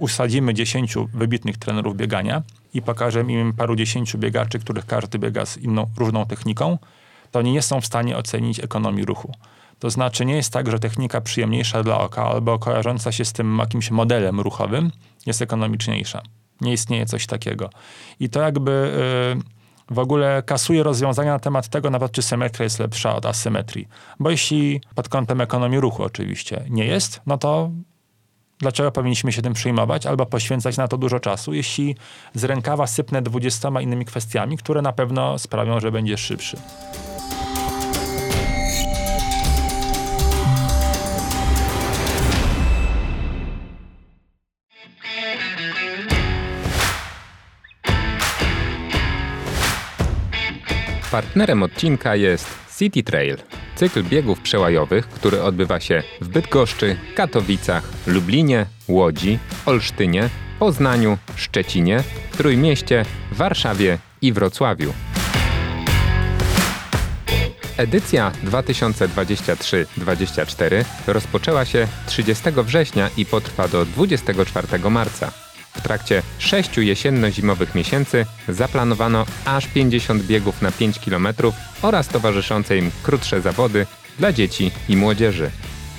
usadzimy 10 wybitnych trenerów biegania i pokażemy im paru dziesięciu biegaczy, których każdy biega z inną, różną techniką, to nie są w stanie ocenić ekonomii ruchu. To znaczy nie jest tak, że technika przyjemniejsza dla oka albo kojarząca się z tym jakimś modelem ruchowym jest ekonomiczniejsza. Nie istnieje coś takiego. I to jakby yy, w ogóle kasuje rozwiązania na temat tego, nawet czy symetria jest lepsza od asymetrii. Bo jeśli pod kątem ekonomii ruchu oczywiście nie jest, no to dlaczego powinniśmy się tym przejmować albo poświęcać na to dużo czasu, jeśli z rękawa sypnę dwudziestoma innymi kwestiami, które na pewno sprawią, że będzie szybszy. Partnerem odcinka jest City Trail, cykl biegów przełajowych, który odbywa się w Bydgoszczy, Katowicach, Lublinie, Łodzi, Olsztynie, Poznaniu, Szczecinie, Trójmieście, Warszawie i Wrocławiu. Edycja 2023-24 rozpoczęła się 30 września i potrwa do 24 marca. W trakcie sześciu jesienno-zimowych miesięcy zaplanowano aż 50 biegów na 5 km oraz towarzyszące im krótsze zawody dla dzieci i młodzieży.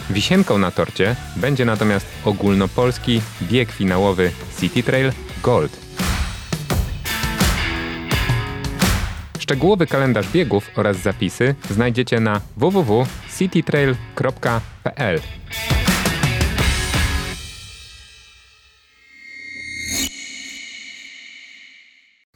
Wisienką na torcie będzie natomiast ogólnopolski bieg finałowy City Trail Gold. Szczegółowy kalendarz biegów oraz zapisy znajdziecie na www.citytrail.pl.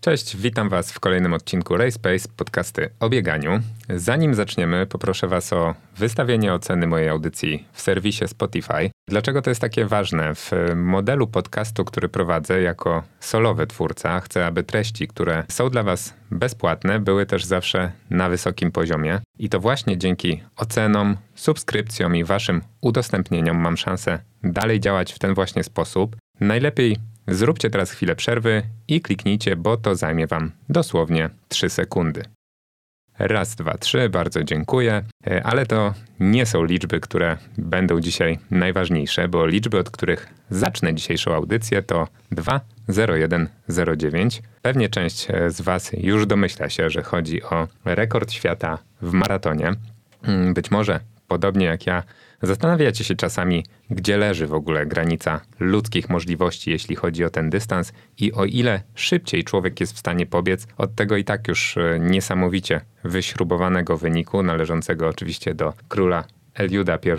Cześć, witam Was w kolejnym odcinku RaySpace, podcasty o bieganiu. Zanim zaczniemy, poproszę Was o wystawienie oceny mojej audycji w serwisie Spotify. Dlaczego to jest takie ważne? W modelu podcastu, który prowadzę jako solowy twórca, chcę, aby treści, które są dla Was bezpłatne, były też zawsze na wysokim poziomie. I to właśnie dzięki ocenom, subskrypcjom i Waszym udostępnieniom mam szansę dalej działać w ten właśnie sposób. Najlepiej Zróbcie teraz chwilę przerwy i kliknijcie, bo to zajmie Wam dosłownie 3 sekundy. Raz, dwa, trzy, bardzo dziękuję, e, ale to nie są liczby, które będą dzisiaj najważniejsze, bo liczby, od których zacznę dzisiejszą audycję to 2, 0, 1, 0, 9. Pewnie część e, z Was już domyśla się, że chodzi o rekord świata w maratonie. Mm, być może, podobnie jak ja, Zastanawiacie się czasami, gdzie leży w ogóle granica ludzkich możliwości, jeśli chodzi o ten dystans i o ile szybciej człowiek jest w stanie pobiec od tego i tak już e, niesamowicie wyśrubowanego wyniku, należącego oczywiście do króla Eliuda I,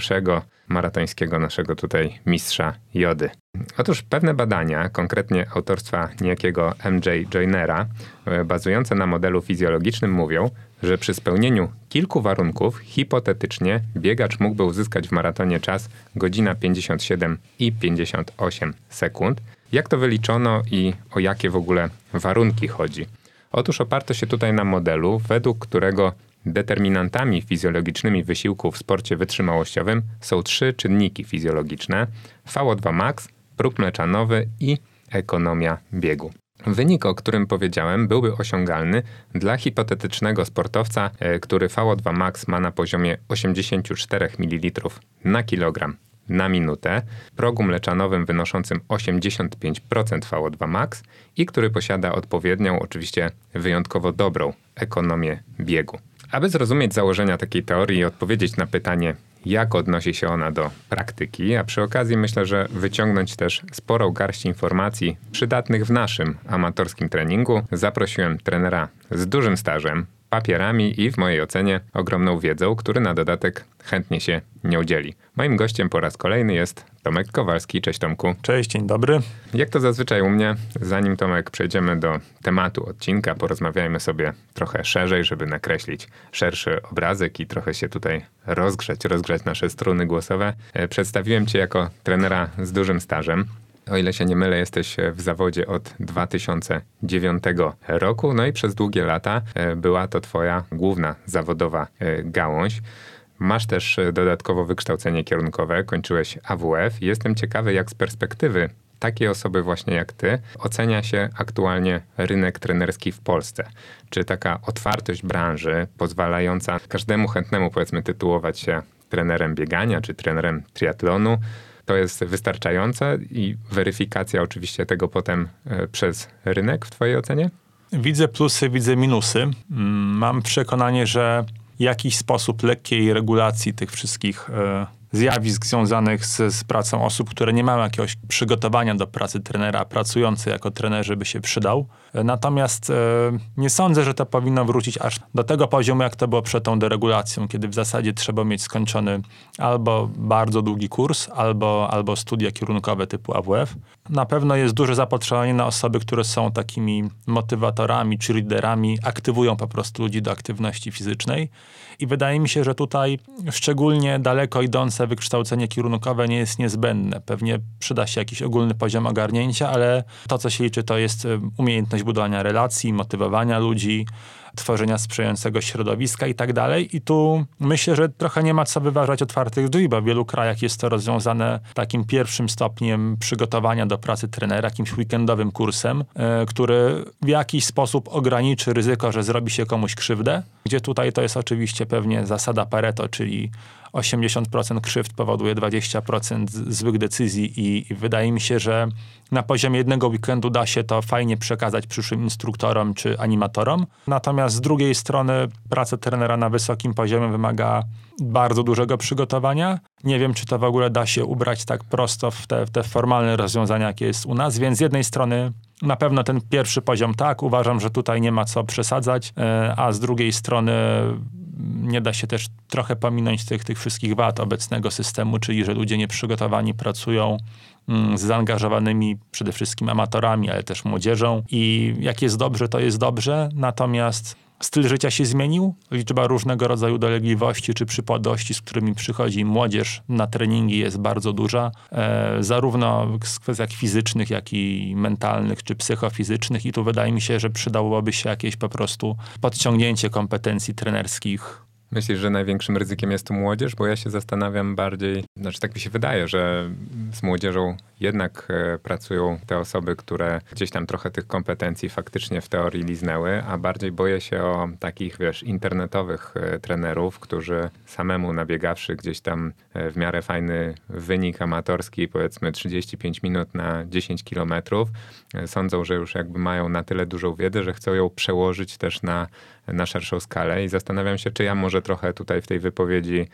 maratońskiego naszego tutaj mistrza jody. Otóż pewne badania, konkretnie autorstwa niejakiego MJ Joinera, e, bazujące na modelu fizjologicznym mówią, że przy spełnieniu kilku warunków hipotetycznie biegacz mógłby uzyskać w maratonie czas godzina 57 i 58 sekund. Jak to wyliczono i o jakie w ogóle warunki chodzi? Otóż oparto się tutaj na modelu, według którego determinantami fizjologicznymi wysiłku w sporcie wytrzymałościowym są trzy czynniki fizjologiczne: VO2 max, próg mleczanowy i ekonomia biegu. Wynik, o którym powiedziałem, byłby osiągalny dla hipotetycznego sportowca, e, który VO2 max ma na poziomie 84 ml na kilogram na minutę, progu mleczanowym wynoszącym 85% VO2 max i który posiada odpowiednią, oczywiście wyjątkowo dobrą ekonomię biegu. Aby zrozumieć założenia takiej teorii i odpowiedzieć na pytanie, jak odnosi się ona do praktyki, a przy okazji myślę, że wyciągnąć też sporą garść informacji przydatnych w naszym amatorskim treningu, zaprosiłem trenera z dużym stażem, papierami i w mojej ocenie ogromną wiedzą, który na dodatek chętnie się nie udzieli. Moim gościem po raz kolejny jest Tomek Kowalski. Cześć Tomku. Cześć, dzień dobry. Jak to zazwyczaj u mnie, zanim Tomek przejdziemy do tematu odcinka, porozmawiajmy sobie trochę szerzej, żeby nakreślić szerszy obrazek i trochę się tutaj rozgrzać, rozgrzać nasze struny głosowe. E, przedstawiłem Cię jako trenera z dużym stażem. O ile się nie mylę, jesteś w zawodzie od 2009 roku, no i przez długie lata e, była to Twoja główna zawodowa e, gałąź. Masz też e, dodatkowo wykształcenie kierunkowe, kończyłeś AWF. Jestem ciekawy, jak z perspektywy takiej osoby właśnie jak ty ocenia się aktualnie rynek trenerski w Polsce. Czy taka otwartość branży pozwalająca każdemu chętnemu powiedzmy tytułować się trenerem biegania czy trenerem triatlonu to jest wystarczające i weryfikacja oczywiście tego potem e, przez rynek w twojej ocenie? Widzę plusy, widzę minusy. Mm, mam przekonanie, że jakiś sposób lekkiej regulacji tych wszystkich e, zjawisk związanych z, z, pracą osób, które nie mają jakiegoś przygotowania do pracy trenera, pracujący jako trenerzy by się przydał. Natomiast e, nie sądzę, że to powinno wrócić aż do tego poziomu, jak to było przed tą deregulacją, kiedy w zasadzie trzeba mieć skończony albo bardzo długi kurs, albo, albo studia kierunkowe typu AWF. Na pewno jest duże zapotrzebowanie na osoby, które są takimi motywatorami czy liderami, aktywują po prostu ludzi do aktywności fizycznej. I wydaje mi się, że tutaj szczególnie daleko idące wykształcenie kierunkowe nie jest niezbędne. Pewnie przyda się jakiś ogólny poziom ogarnięcia, ale to, co się liczy, to jest e, umiejętność budowania relacji, motywowania ludzi, tworzenia sprzyjającego środowiska i tak dalej. I tu myślę, że trochę nie ma co wyważać otwartych drzwi, bo w wielu krajach jest to rozwiązane takim pierwszym stopniem przygotowania do pracy trenera, jakimś weekendowym kursem, yy, który w jakiś sposób ograniczy ryzyko, że zrobi się komuś krzywdę, gdzie tutaj to jest oczywiście pewnie zasada Pareto, czyli 80% krzywd powoduje 20% złych decyzji i, i, wydaje mi się, że na poziomie jednego weekendu da się to fajnie przekazać przyszłym instruktorom czy animatorom. Natomiast z drugiej strony praca trenera na wysokim poziomie wymaga bardzo dużego przygotowania. Nie wiem, czy to w ogóle da się ubrać tak prosto w te, w te formalne rozwiązania, jakie jest u nas, więc z jednej strony na pewno ten pierwszy poziom tak, uważam, że tutaj nie ma co przesadzać, e, a z drugiej strony nie da się też trochę pominąć tych, tych wszystkich wad obecnego systemu, czyli że ludzie nieprzygotowani pracują mm, z zaangażowanymi przede wszystkim amatorami, ale też młodzieżą. I jak jest dobrze, to jest dobrze, natomiast styl życia się zmienił, liczba różnego rodzaju dolegliwości czy przypadłości, z którymi przychodzi młodzież na treningi jest bardzo duża, e, zarówno w kwestiach fizycznych, jak i mentalnych czy psychofizycznych. I tu wydaje mi się, że przydałoby się jakieś po prostu podciągnięcie kompetencji trenerskich Myślisz, że największym ryzykiem jest tu młodzież? Bo ja się zastanawiam bardziej, znaczy tak mi się wydaje, że z młodzieżą jednak e, pracują te osoby, które gdzieś tam trochę tych kompetencji faktycznie w teorii liznęły, a bardziej boję się o takich, wiesz, internetowych e, trenerów, którzy samemu nabiegawszy gdzieś tam e, w miarę fajny wynik amatorski, powiedzmy 35 minut na 10 kilometrów, sądzą, że już jakby mają na tyle dużą wiedzę, że chcą ją przełożyć też na, na szerszą skalę i zastanawiam się, czy ja może trochę tutaj w tej wypowiedzi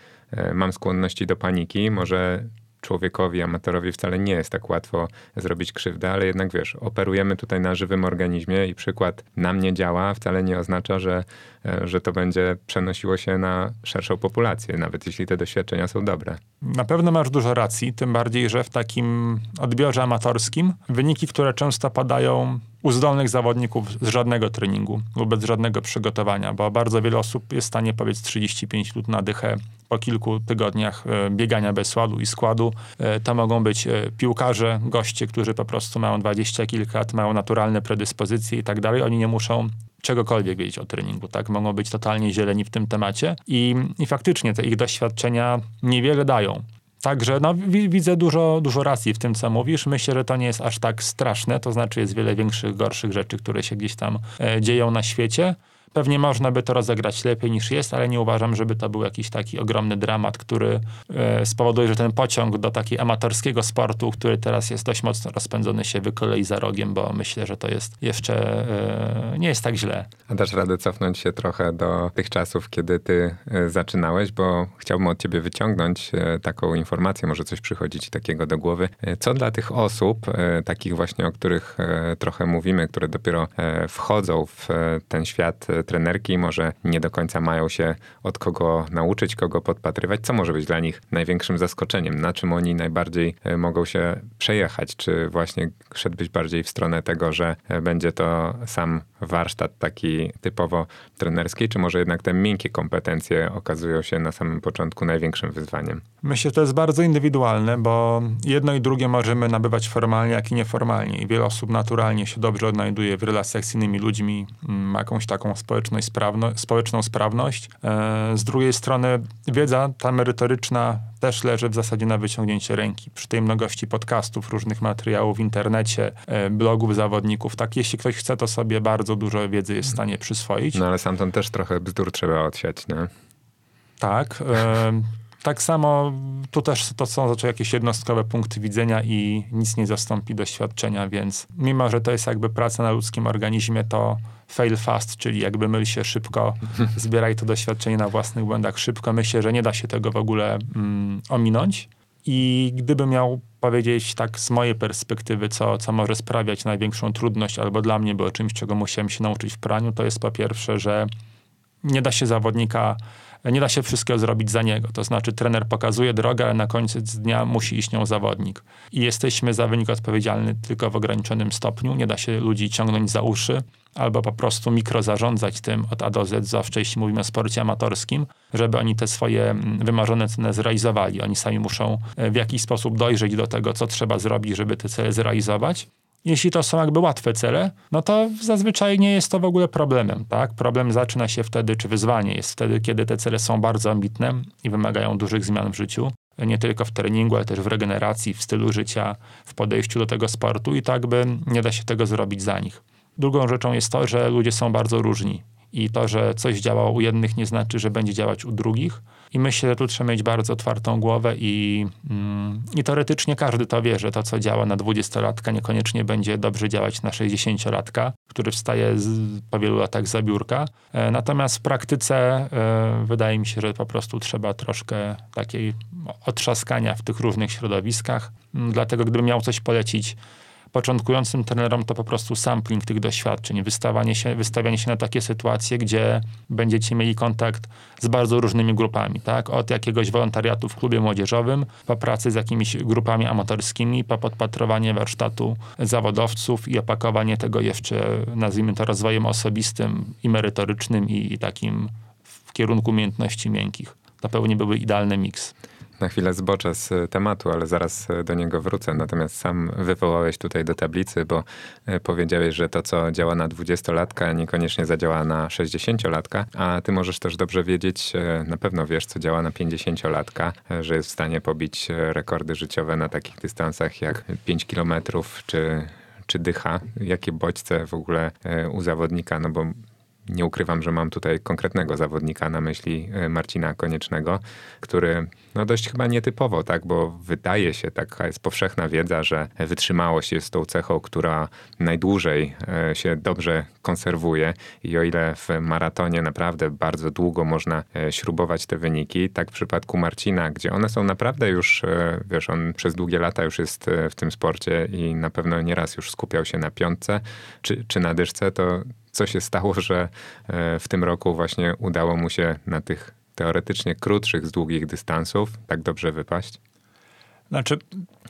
mam skłonności do paniki, może człowiekowi, amatorowi wcale nie jest tak łatwo zrobić krzywdę, ale jednak wiesz, operujemy tutaj na żywym organizmie i przykład nam nie działa, wcale nie oznacza, że, e, że to będzie przenosiło się na szerszą populację, nawet jeśli te doświadczenia są dobre. Na pewno masz dużo racji, tym bardziej, że w takim odbiorze amatorskim wyniki, które często padają u zdolnych zawodników z żadnego treningu lub bez żadnego przygotowania, bo bardzo wiele osób jest w stanie powiedz 35 minut na dychę po kilku tygodniach e, biegania bez ładu i składu. E, to mogą być e, piłkarze, goście, którzy po prostu mają 20 kilka lat, mają naturalne predyspozycje i tak dalej. Oni nie muszą czegokolwiek wiedzieć o treningu, tak? Mogą być totalnie zieleni w tym temacie i, i faktycznie te ich doświadczenia niewiele dają. Także no, widzę dużo, dużo racji w tym, co mówisz. Myślę, że to nie jest aż tak straszne, to znaczy jest wiele większych, gorszych rzeczy, które się gdzieś tam e, dzieją na świecie. Pewnie można by to rozegrać lepiej niż jest, ale nie uważam, żeby to był jakiś taki ogromny dramat, który e, spowoduje, że ten pociąg do takiego amatorskiego sportu, który teraz jest dość mocno rozpędzony, się wykolei za rogiem, bo myślę, że to jest jeszcze e, nie jest tak źle. A dasz radę cofnąć się trochę do tych czasów, kiedy ty e, zaczynałeś, bo chciałbym od ciebie wyciągnąć taką informację, może coś przychodzi ci takiego do głowy. Co dla tych osób, takich właśnie, o których trochę mówimy, które dopiero wchodzą w ten świat trenerki może nie do końca mają się od kogo nauczyć, kogo podpatrywać. Co może być dla nich największym zaskoczeniem? Na czym oni najbardziej e, mogą się przejechać? Czy właśnie szedłbyś bardziej w stronę tego, że e, będzie to sam warsztat taki typowo trenerski, czy może jednak te miękkie kompetencje okazują się na samym początku największym wyzwaniem? Myślę, że to jest bardzo indywidualne, bo jedno i drugie możemy nabywać formalnie, jak i nieformalnie. I wiele osób naturalnie się dobrze odnajduje w relacjach z innymi ludźmi, ma mm, jakąś taką społeczność sprawno, społeczną sprawność. E, z drugiej strony wiedza ta merytoryczna też leży w zasadzie na wyciągnięcie ręki. Przy tej mnogości podcastów, różnych materiałów w internecie, e, blogów zawodników. Tak, jeśli ktoś chce, to sobie bardzo dużo wiedzy jest w stanie przyswoić. No ale sam tam też trochę bzdur trzeba odsiać, nie? Tak. E, tak samo tu też to są znaczy jakieś jednostkowe punkty widzenia i nic nie zastąpi doświadczenia, więc mimo, że to jest jakby praca na ludzkim organizmie, to fail fast, czyli jakby myl się szybko, zbieraj to doświadczenie na własnych błędach szybko. Myślę, że nie da się tego w ogóle mm, ominąć. I gdybym miał powiedzieć tak z mojej perspektywy, co, co może sprawiać największą trudność, albo dla mnie było czymś, czego musiałem się nauczyć w praniu, to jest po pierwsze, że nie da się zawodnika, nie da się wszystkiego zrobić za niego. To znaczy trener pokazuje drogę, ale na końcu dnia musi iść nią zawodnik. I jesteśmy za wynik odpowiedzialny tylko w ograniczonym stopniu. Nie da się ludzi ciągnąć za uszy albo po prostu mikrozarządzać tym od A do Z, zawsze jeśli mówimy o sporcie amatorskim, żeby oni te swoje mm, wymarzone cele zrealizowali. Oni sami muszą e, w jakiś sposób dojrzeć do tego, co trzeba zrobić, żeby te cele zrealizować. Jeśli to są jakby łatwe cele, no to zazwyczaj nie jest to w ogóle problemem, tak? Problem zaczyna się wtedy, czy wyzwanie jest wtedy, kiedy te cele są bardzo ambitne i wymagają dużych zmian w życiu. Nie tylko w treningu, ale też w regeneracji, w stylu życia, w podejściu do tego sportu i tak by nie da się tego zrobić za nich. Drugą rzeczą jest to, że ludzie są bardzo różni i to, że coś działa u jednych nie znaczy, że będzie działać u drugich. I myślę, że tu trzeba mieć bardzo otwartą głowę i, mm, i teoretycznie każdy to wie, że to, co działa na 20-latka, niekoniecznie będzie dobrze działać na 60-latka, który wstaje z, po wielu latach za biurka. E, natomiast w praktyce e, wydaje mi się, że po prostu trzeba troszkę takiej otrzaskania w tych różnych środowiskach. Mm, dlatego gdybym miał coś polecić początkującym trenerom to po prostu sampling tych doświadczeń, wystawianie się, wystawianie się na takie sytuacje, gdzie będziecie mieli kontakt z bardzo różnymi grupami, tak? Od jakiegoś wolontariatu w klubie młodzieżowym, po pracy z jakimiś grupami amatorskimi, po podpatrowanie warsztatu zawodowców i opakowanie tego jeszcze, nazwijmy to, rozwojem osobistym i merytorycznym i, i takim w kierunku umiejętności miękkich. To pewnie byłby idealny miks na chwilę zboczę z tematu, ale zaraz do niego wrócę. Natomiast sam wywołałeś tutaj do tablicy, bo e, powiedziałeś, że to, co działa na 20-latka, niekoniecznie zadziała na 60-latka, a ty możesz też dobrze wiedzieć, e, na pewno wiesz, co działa na 50-latka, e, że jest w stanie pobić rekordy życiowe na takich dystansach jak 5 kilometrów czy czy dycha, jakie bodźce w ogóle u zawodnika, no bo nie ukrywam, że mam tutaj konkretnego zawodnika na myśli e, Marcina Koniecznego, który no dość chyba nietypowo, tak, bo wydaje się, taka jest powszechna wiedza, że wytrzymałość jest tą cechą, która najdłużej e, się dobrze konserwuje. I o ile w maratonie naprawdę bardzo długo można e, śrubować te wyniki, tak w przypadku Marcina, gdzie one są naprawdę już, wiesz, on przez długie lata już jest w tym sporcie i na pewno nieraz już skupiał się na piątce czy, czy na dyszce, to co się stało, że e, w tym roku właśnie udało mu się na tych teoretycznie krótszych z długich dystansów tak dobrze wypaść? Znaczy,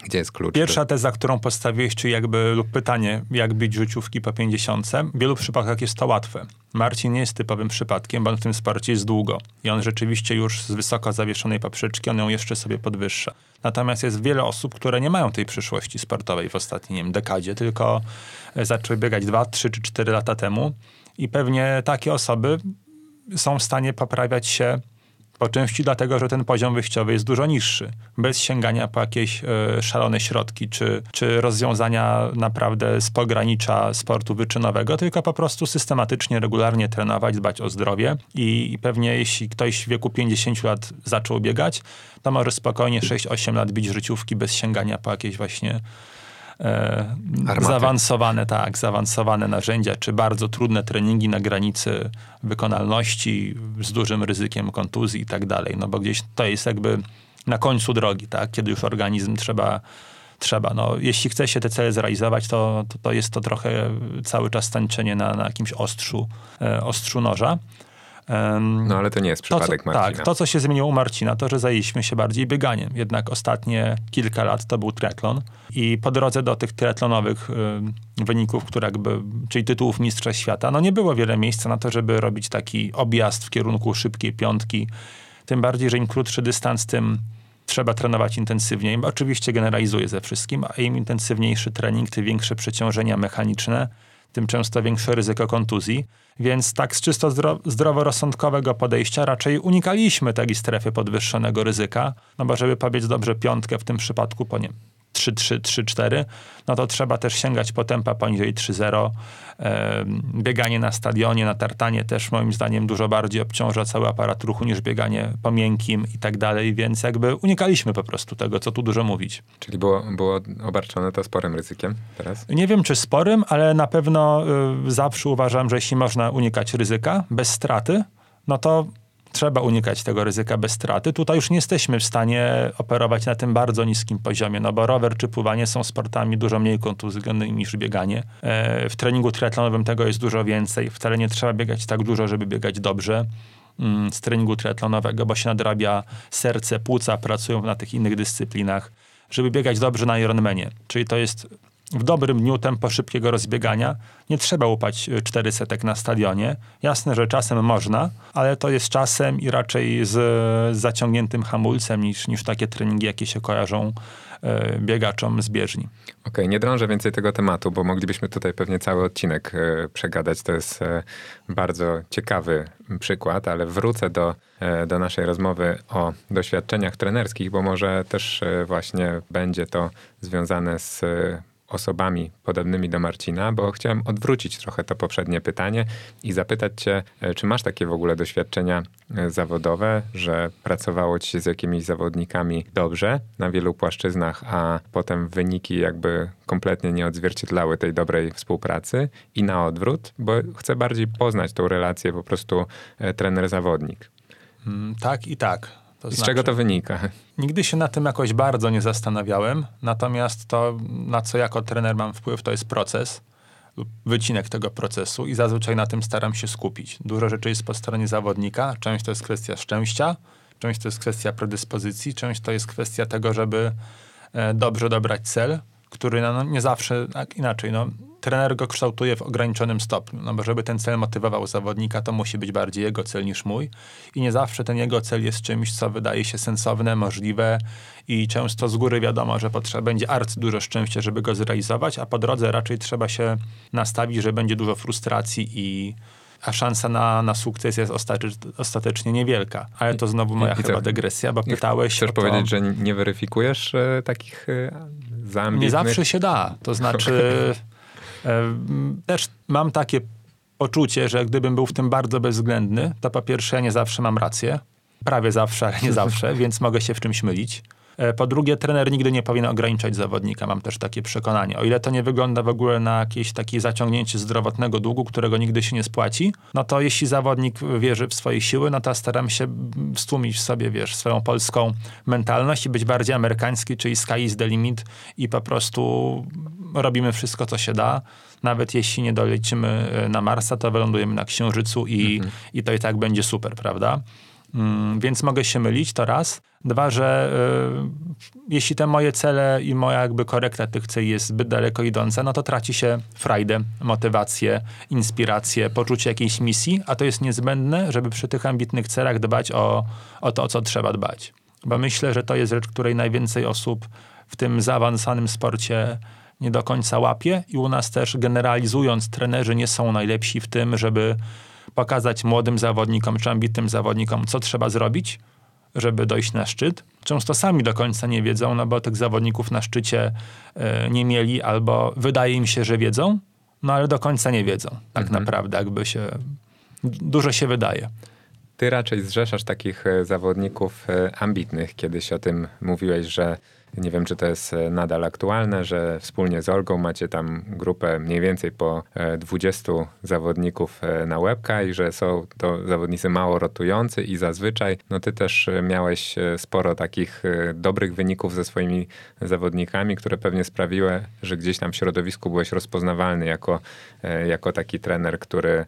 Gdzie jest klucz? Pierwsza teza, którą postawiłeś, czy jakby lub pytanie, jak bić rzuciówki po 50, w wielu przypadkach jest to łatwe. Marcin nie jest typowym przypadkiem, bo on w tym sporcie jest długo i on rzeczywiście już z wysoko zawieszonej poprzeczki, on ją jeszcze sobie podwyższa. Natomiast jest wiele osób, które nie mają tej przyszłości sportowej w ostatniej nie wiem, dekadzie, tylko e, zaczęły biegać 2, 3 czy 4 lata temu i pewnie takie osoby są w stanie poprawiać się po części dlatego, że ten poziom wyjściowy jest dużo niższy. Bez sięgania po jakieś y, szalone środki, czy, czy rozwiązania naprawdę z pogranicza sportu wyczynowego, tylko po prostu systematycznie, regularnie trenować, dbać o zdrowie i, i pewnie jeśli ktoś w wieku 50 lat zaczął biegać, to może spokojnie 6-8 lat bić życiówki bez sięgania po jakieś właśnie e, zaawansowane, tak, zaawansowane narzędzia, czy bardzo trudne treningi na granicy wykonalności z dużym ryzykiem kontuzji i tak dalej. No bo gdzieś to jest jakby na końcu drogi, tak, kiedy już organizm trzeba trzeba. No, jeśli chce się te cele zrealizować, to, to, to jest to trochę cały czas tańczenie na, na jakimś ostrzu, e, ostrzu noża. No ale to nie jest przypadek to, co, Marcina. Tak, to co się zmieniło u Marcina, to że zajęliśmy się bardziej bieganiem. Jednak ostatnie kilka lat to był triatlon i po drodze do tych triatlonowych y, wyników, które jakby, czyli tytułów mistrza świata, no nie było wiele miejsca na to, żeby robić taki objazd w kierunku szybkiej piątki. Tym bardziej, że im krótszy dystans, tym trzeba trenować intensywniej. Oczywiście generalizuję ze wszystkim, a im intensywniejszy trening, tym większe przeciążenia mechaniczne, tym często większe ryzyko kontuzji. Więc tak z czysto zdro zdroworozsądkowego podejścia raczej unikaliśmy takiej strefy podwyższonego ryzyka, no bo żeby pobiec dobrze piątkę w tym przypadku po nie 3-3, 3-4, no to trzeba też sięgać po tempa poniżej 3-0. Bieganie na stadionie, na tartanie też moim zdaniem dużo bardziej obciąża cały aparat ruchu niż bieganie po miękkim i tak dalej, więc jakby unikaliśmy po prostu tego, co tu dużo mówić. Czyli było, było obarczone to sporym ryzykiem teraz? Nie wiem, czy sporym, ale na pewno y, zawsze uważam, że jeśli można unikać ryzyka bez straty, no to trzeba unikać tego ryzyka bez straty. Tutaj już nie jesteśmy w stanie operować na tym bardzo niskim poziomie, no bo rower czy pływanie są sportami dużo mniej kontuzjonalnymi niż bieganie. E, w treningu triatlonowym tego jest dużo więcej. Wcale nie trzeba biegać tak dużo, żeby biegać dobrze mm, z treningu triatlonowego, bo się nadrabia serce, płuca, pracują na tych innych dyscyplinach, żeby biegać dobrze na Ironmanie. Czyli to jest w dobrym dniu tempo szybkiego rozbiegania. Nie trzeba łupać 400 e, na stadionie. Jasne, że czasem można, ale to jest czasem i raczej z zaciągniętym hamulcem niż, niż takie treningi, jakie się kojarzą e, biegaczom z bieżni. Okej, okay, nie drążę więcej tego tematu, bo moglibyśmy tutaj pewnie cały odcinek e, przegadać. To jest bardzo ciekawy przykład, ale wrócę do, do naszej rozmowy o doświadczeniach trenerskich, bo może też właśnie będzie to związane z osobami podobnymi do Marcina, bo chciałem odwrócić trochę to poprzednie pytanie i zapytać Cię, e, czy masz takie w ogóle doświadczenia e, zawodowe, że pracowało Ci się z jakimiś zawodnikami dobrze na wielu płaszczyznach, a potem wyniki jakby kompletnie nie odzwierciedlały tej dobrej współpracy i na odwrót, bo chcę bardziej poznać tą relację po prostu e, trener-zawodnik. Mm, tak i tak. To Z znaczy, czego to wynika? Nigdy się na tym jakoś bardzo nie zastanawiałem, natomiast to, na co jako trener mam wpływ, to jest proces lub wycinek tego procesu i zazwyczaj na tym staram się skupić. Dużo rzeczy jest po stronie zawodnika, część to jest kwestia szczęścia, część to jest kwestia predyspozycji, część to jest kwestia tego, żeby e, dobrze dobrać cel, który no, nie zawsze, tak inaczej, no, trener go kształtuje w ograniczonym stopniu, no bo żeby ten cel motywował zawodnika, to musi być bardziej jego cel niż mój i nie zawsze ten jego cel jest czymś, co wydaje się sensowne, możliwe i często z góry wiadomo, że potrzeba będzie arcy dużo szczęścia, żeby go zrealizować, a po drodze raczej trzeba się nastawić, że będzie dużo frustracji i a szansa na, na sukces jest ostatecznie niewielka. Ale to znowu moja I, chyba dygresja, bo pytałeś Chcesz powiedzieć, że nie weryfikujesz e, takich e. Nie zawsze się da. To znaczy... Też mam takie poczucie, że gdybym był w tym bardzo bezwzględny, to po pierwsze ja nie zawsze mam rację. Prawie zawsze, ale nie zawsze, więc mogę się w czymś mylić. E, po drugie, trener nigdy nie powinien ograniczać zawodnika, mam też takie przekonanie. O ile to nie wygląda w ogóle na jakieś takie zaciągnięcie zdrowotnego długu, którego nigdy się nie spłaci, no to jeśli zawodnik wierzy w swoje siły, no to staram się stłumić w sobie, wiesz, swoją polską mentalność i być bardziej amerykański, czyli sky is the limit i po prostu robimy wszystko, co się da. Nawet jeśli nie dolecimy e, na Marsa, to wylądujemy na Księżycu i, mhm. i to i tak będzie super, prawda? Mm, więc mogę się mylić, to raz. Dwa, że y, jeśli te moje cele i moja jakby korekta tych celi jest zbyt daleko idąca, no to traci się frajdę, motywację, inspirację, poczucie jakiejś misji, a to jest niezbędne, żeby przy tych ambitnych celach dbać o, o to, o co trzeba dbać. Bo myślę, że to jest rzecz, której najwięcej osób w tym zaawansowanym sporcie nie do końca łapie i u nas też generalizując, trenerzy nie są najlepsi w tym, żeby pokazać młodym zawodnikom czy ambitnym zawodnikom, co trzeba zrobić, żeby dojść na szczyt. Często sami do końca nie wiedzą, no bo tych zawodników na szczycie y, nie mieli, albo wydaje im się, że wiedzą, no ale do końca nie wiedzą. Tak mhm. naprawdę, jakby się. Dużo się wydaje. Ty raczej zrzeszasz takich e, zawodników e, ambitnych. Kiedyś o tym mówiłeś, że nie wiem, czy to jest e, nadal aktualne, że wspólnie z Olgą macie tam grupę mniej więcej po 20 e, zawodników e, na łebka i że są to zawodnicy mało rotujący i zazwyczaj no ty też miałeś sporo takich dobrych wyników ze swoimi zawodnikami, które pewnie sprawiły, że gdzieś tam w środowisku byłeś rozpoznawalny jako, jako taki trener, który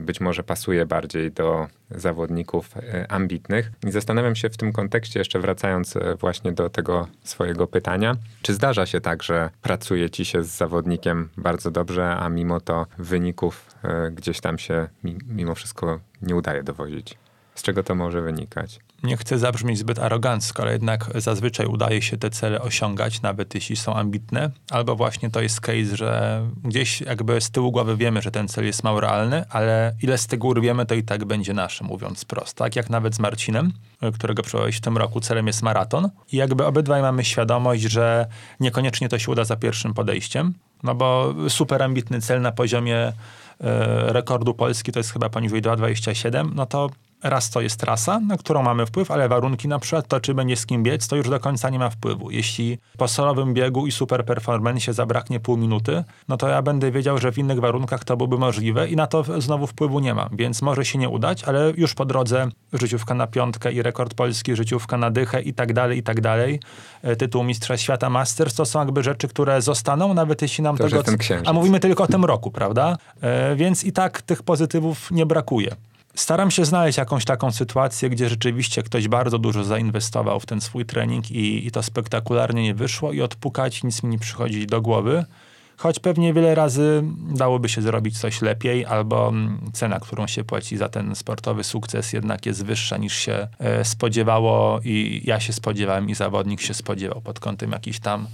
być może pasuje bardziej do zawodników ambitnych. I zastanawiam się w tym kontekście, jeszcze wracając właśnie do tego swojego swojego pytania. Czy zdarza się tak, że pracuje ci się z zawodnikiem bardzo dobrze, a mimo to wyników y, gdzieś tam się mimo wszystko nie udaje dowozić? Z czego to może wynikać? Nie chcę zabrzmieć zbyt arogancko, ale jednak zazwyczaj udaje się te cele osiągać, nawet jeśli są ambitne. Albo właśnie to jest case, że gdzieś jakby z tyłu głowy wiemy, że ten cel jest mało realny, ale ile z tego urwiemy, to i tak będzie nasze, mówiąc prosto. Tak jak nawet z Marcinem, którego przyjąłeś w tym roku, celem jest maraton. I jakby obydwaj mamy świadomość, że niekoniecznie to się uda za pierwszym podejściem, no bo super ambitny cel na poziomie e, rekordu Polski to jest chyba poniżej 2,27, no to raz to jest trasa, na którą mamy wpływ, ale warunki na przykład to, czy będzie z kim biec, to już do końca nie ma wpływu. Jeśli po solowym biegu i super performance zabraknie pół minuty, no to ja będę wiedział, że w innych warunkach to byłoby możliwe i na to znowu wpływu nie mam, więc może się nie udać, ale już po drodze życiówka na piątkę i rekord polski, życiówka na dychę i tak dalej, i tak dalej. E, tytuł Mistrza Świata Masters to są jakby rzeczy, które zostaną, nawet jeśli nam to tego... A mówimy tylko o tym roku, prawda? E, więc i tak tych pozytywów nie brakuje. Staram się znaleźć jakąś taką sytuację, gdzie rzeczywiście ktoś bardzo dużo zainwestował w ten swój trening i, i to spektakularnie nie wyszło i odpukać nic mi nie przychodzi do głowy. Choć pewnie wiele razy dałoby się zrobić coś lepiej, albo mm, cena, którą się płaci za ten sportowy sukces jednak jest wyższa niż się e, spodziewało i ja się spodziewałem i zawodnik się spodziewał pod kątem jakichś tam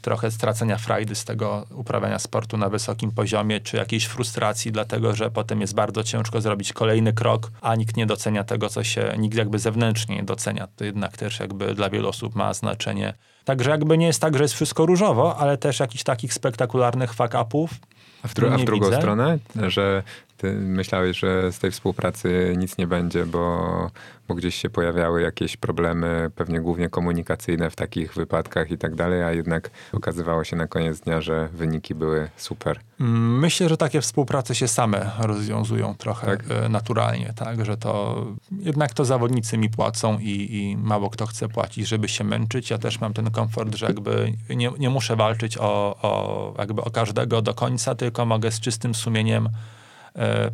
trochę stracenia frajdy z tego uprawiania sportu na wysokim poziomie, czy jakiejś frustracji, dlatego że potem jest bardzo ciężko zrobić kolejny krok, a nikt nie docenia tego, co się, nikt jakby zewnętrznie nie docenia. To jednak też jakby dla wielu osób ma znaczenie. Także jakby nie jest tak, że jest wszystko różowo, ale też jakichś takich spektakularnych fuck-upów a w, dru- a w drugą widzę. stronę, że ty myślałeś, że z tej współpracy nic nie będzie, bo, bo gdzieś się pojawiały jakieś problemy, pewnie głównie komunikacyjne w takich wypadkach i tak dalej, a jednak okazywało się na koniec dnia, że wyniki były super. Myślę, że takie współprace się same rozwiązują trochę tak? E, naturalnie, tak, że to jednak to zawodnicy mi płacą i, i mało kto chce płacić, żeby się męczyć. Ja też mam ten komfort, że jakby nie, nie muszę walczyć o, o, jakby o każdego do końca, tylko mogę z czystym sumieniem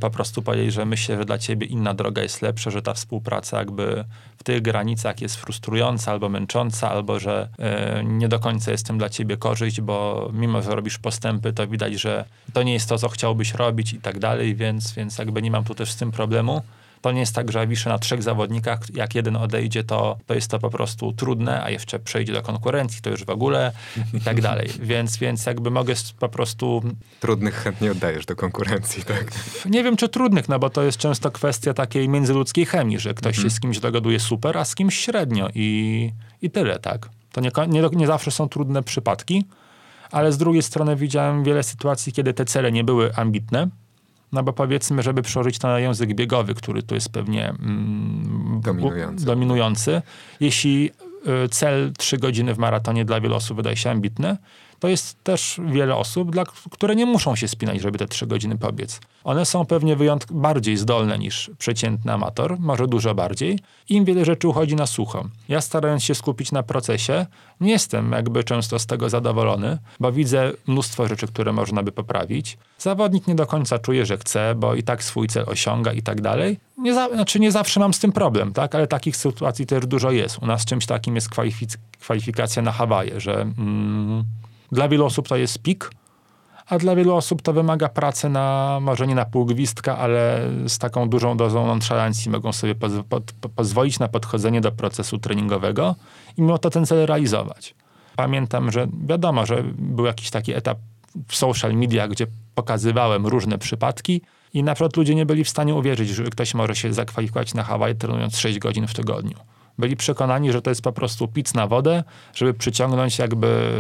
po prostu powiedzieć, że myślę, że dla ciebie inna droga jest lepsza, że ta współpraca jakby w tych granicach jest frustrująca albo męcząca, albo że e, nie do końca jest tym dla ciebie korzyść, bo mimo, że robisz postępy, to widać, że to nie jest to, co chciałbyś robić i tak dalej, więc, więc jakby nie mam tu też z tym problemu. To nie jest tak, że wiszę na trzech zawodnikach, jak jeden odejdzie, to, to jest to po prostu trudne, a jeszcze przejdzie do konkurencji, to już w ogóle i tak dalej. Więc, więc jakby mogę po prostu... Trudnych chętnie oddajesz do konkurencji, tak? Nie wiem, czy trudnych, no bo to jest często kwestia takiej międzyludzkiej chemii, że ktoś mhm. się z kimś dogaduje super, a z kimś średnio i, i tyle, tak? To nie, nie, nie zawsze są trudne przypadki, ale z drugiej strony widziałem wiele sytuacji, kiedy te cele nie były ambitne, no bo powiedzmy, żeby przełożyć to na język biegowy, który tu jest pewnie mm, dominujący. dominujący. Jeśli y, cel 3 godziny w maratonie dla wielu osób wydaje się ambitny, to jest też wiele osób, dla, które nie muszą się spinać, żeby te trzy godziny pobiec. One są pewnie wyjątk bardziej zdolne niż przeciętny amator, może dużo bardziej. Im wiele rzeczy uchodzi na sucho. Ja starając się skupić na procesie, nie jestem jakby często z tego zadowolony, bo widzę mnóstwo rzeczy, które można by poprawić. Zawodnik nie do końca czuje, że chce, bo i tak swój cel osiąga i tak dalej. Nie za, znaczy nie zawsze mam z tym problem, tak? ale takich sytuacji też dużo jest. U nas czymś takim jest kwalifikacja na Hawaje, że... Mm, dla wielu osób to jest pik, a dla wielu osób to wymaga pracy na, może nie na pół gwizdka, ale z taką dużą dozą nonszalancji mogą sobie poz, pozwolić na podchodzenie do procesu treningowego i mimo to ten cel realizować. Pamiętam, że wiadomo, że był jakiś taki etap w social media, gdzie pokazywałem różne przypadki i na przykład ludzie nie byli w stanie uwierzyć, że ktoś może się zakwalifikować na Hawaje trenując 6 godzin w tygodniu. Byli przekonani, że to jest po prostu pic na wodę, żeby przyciągnąć jakby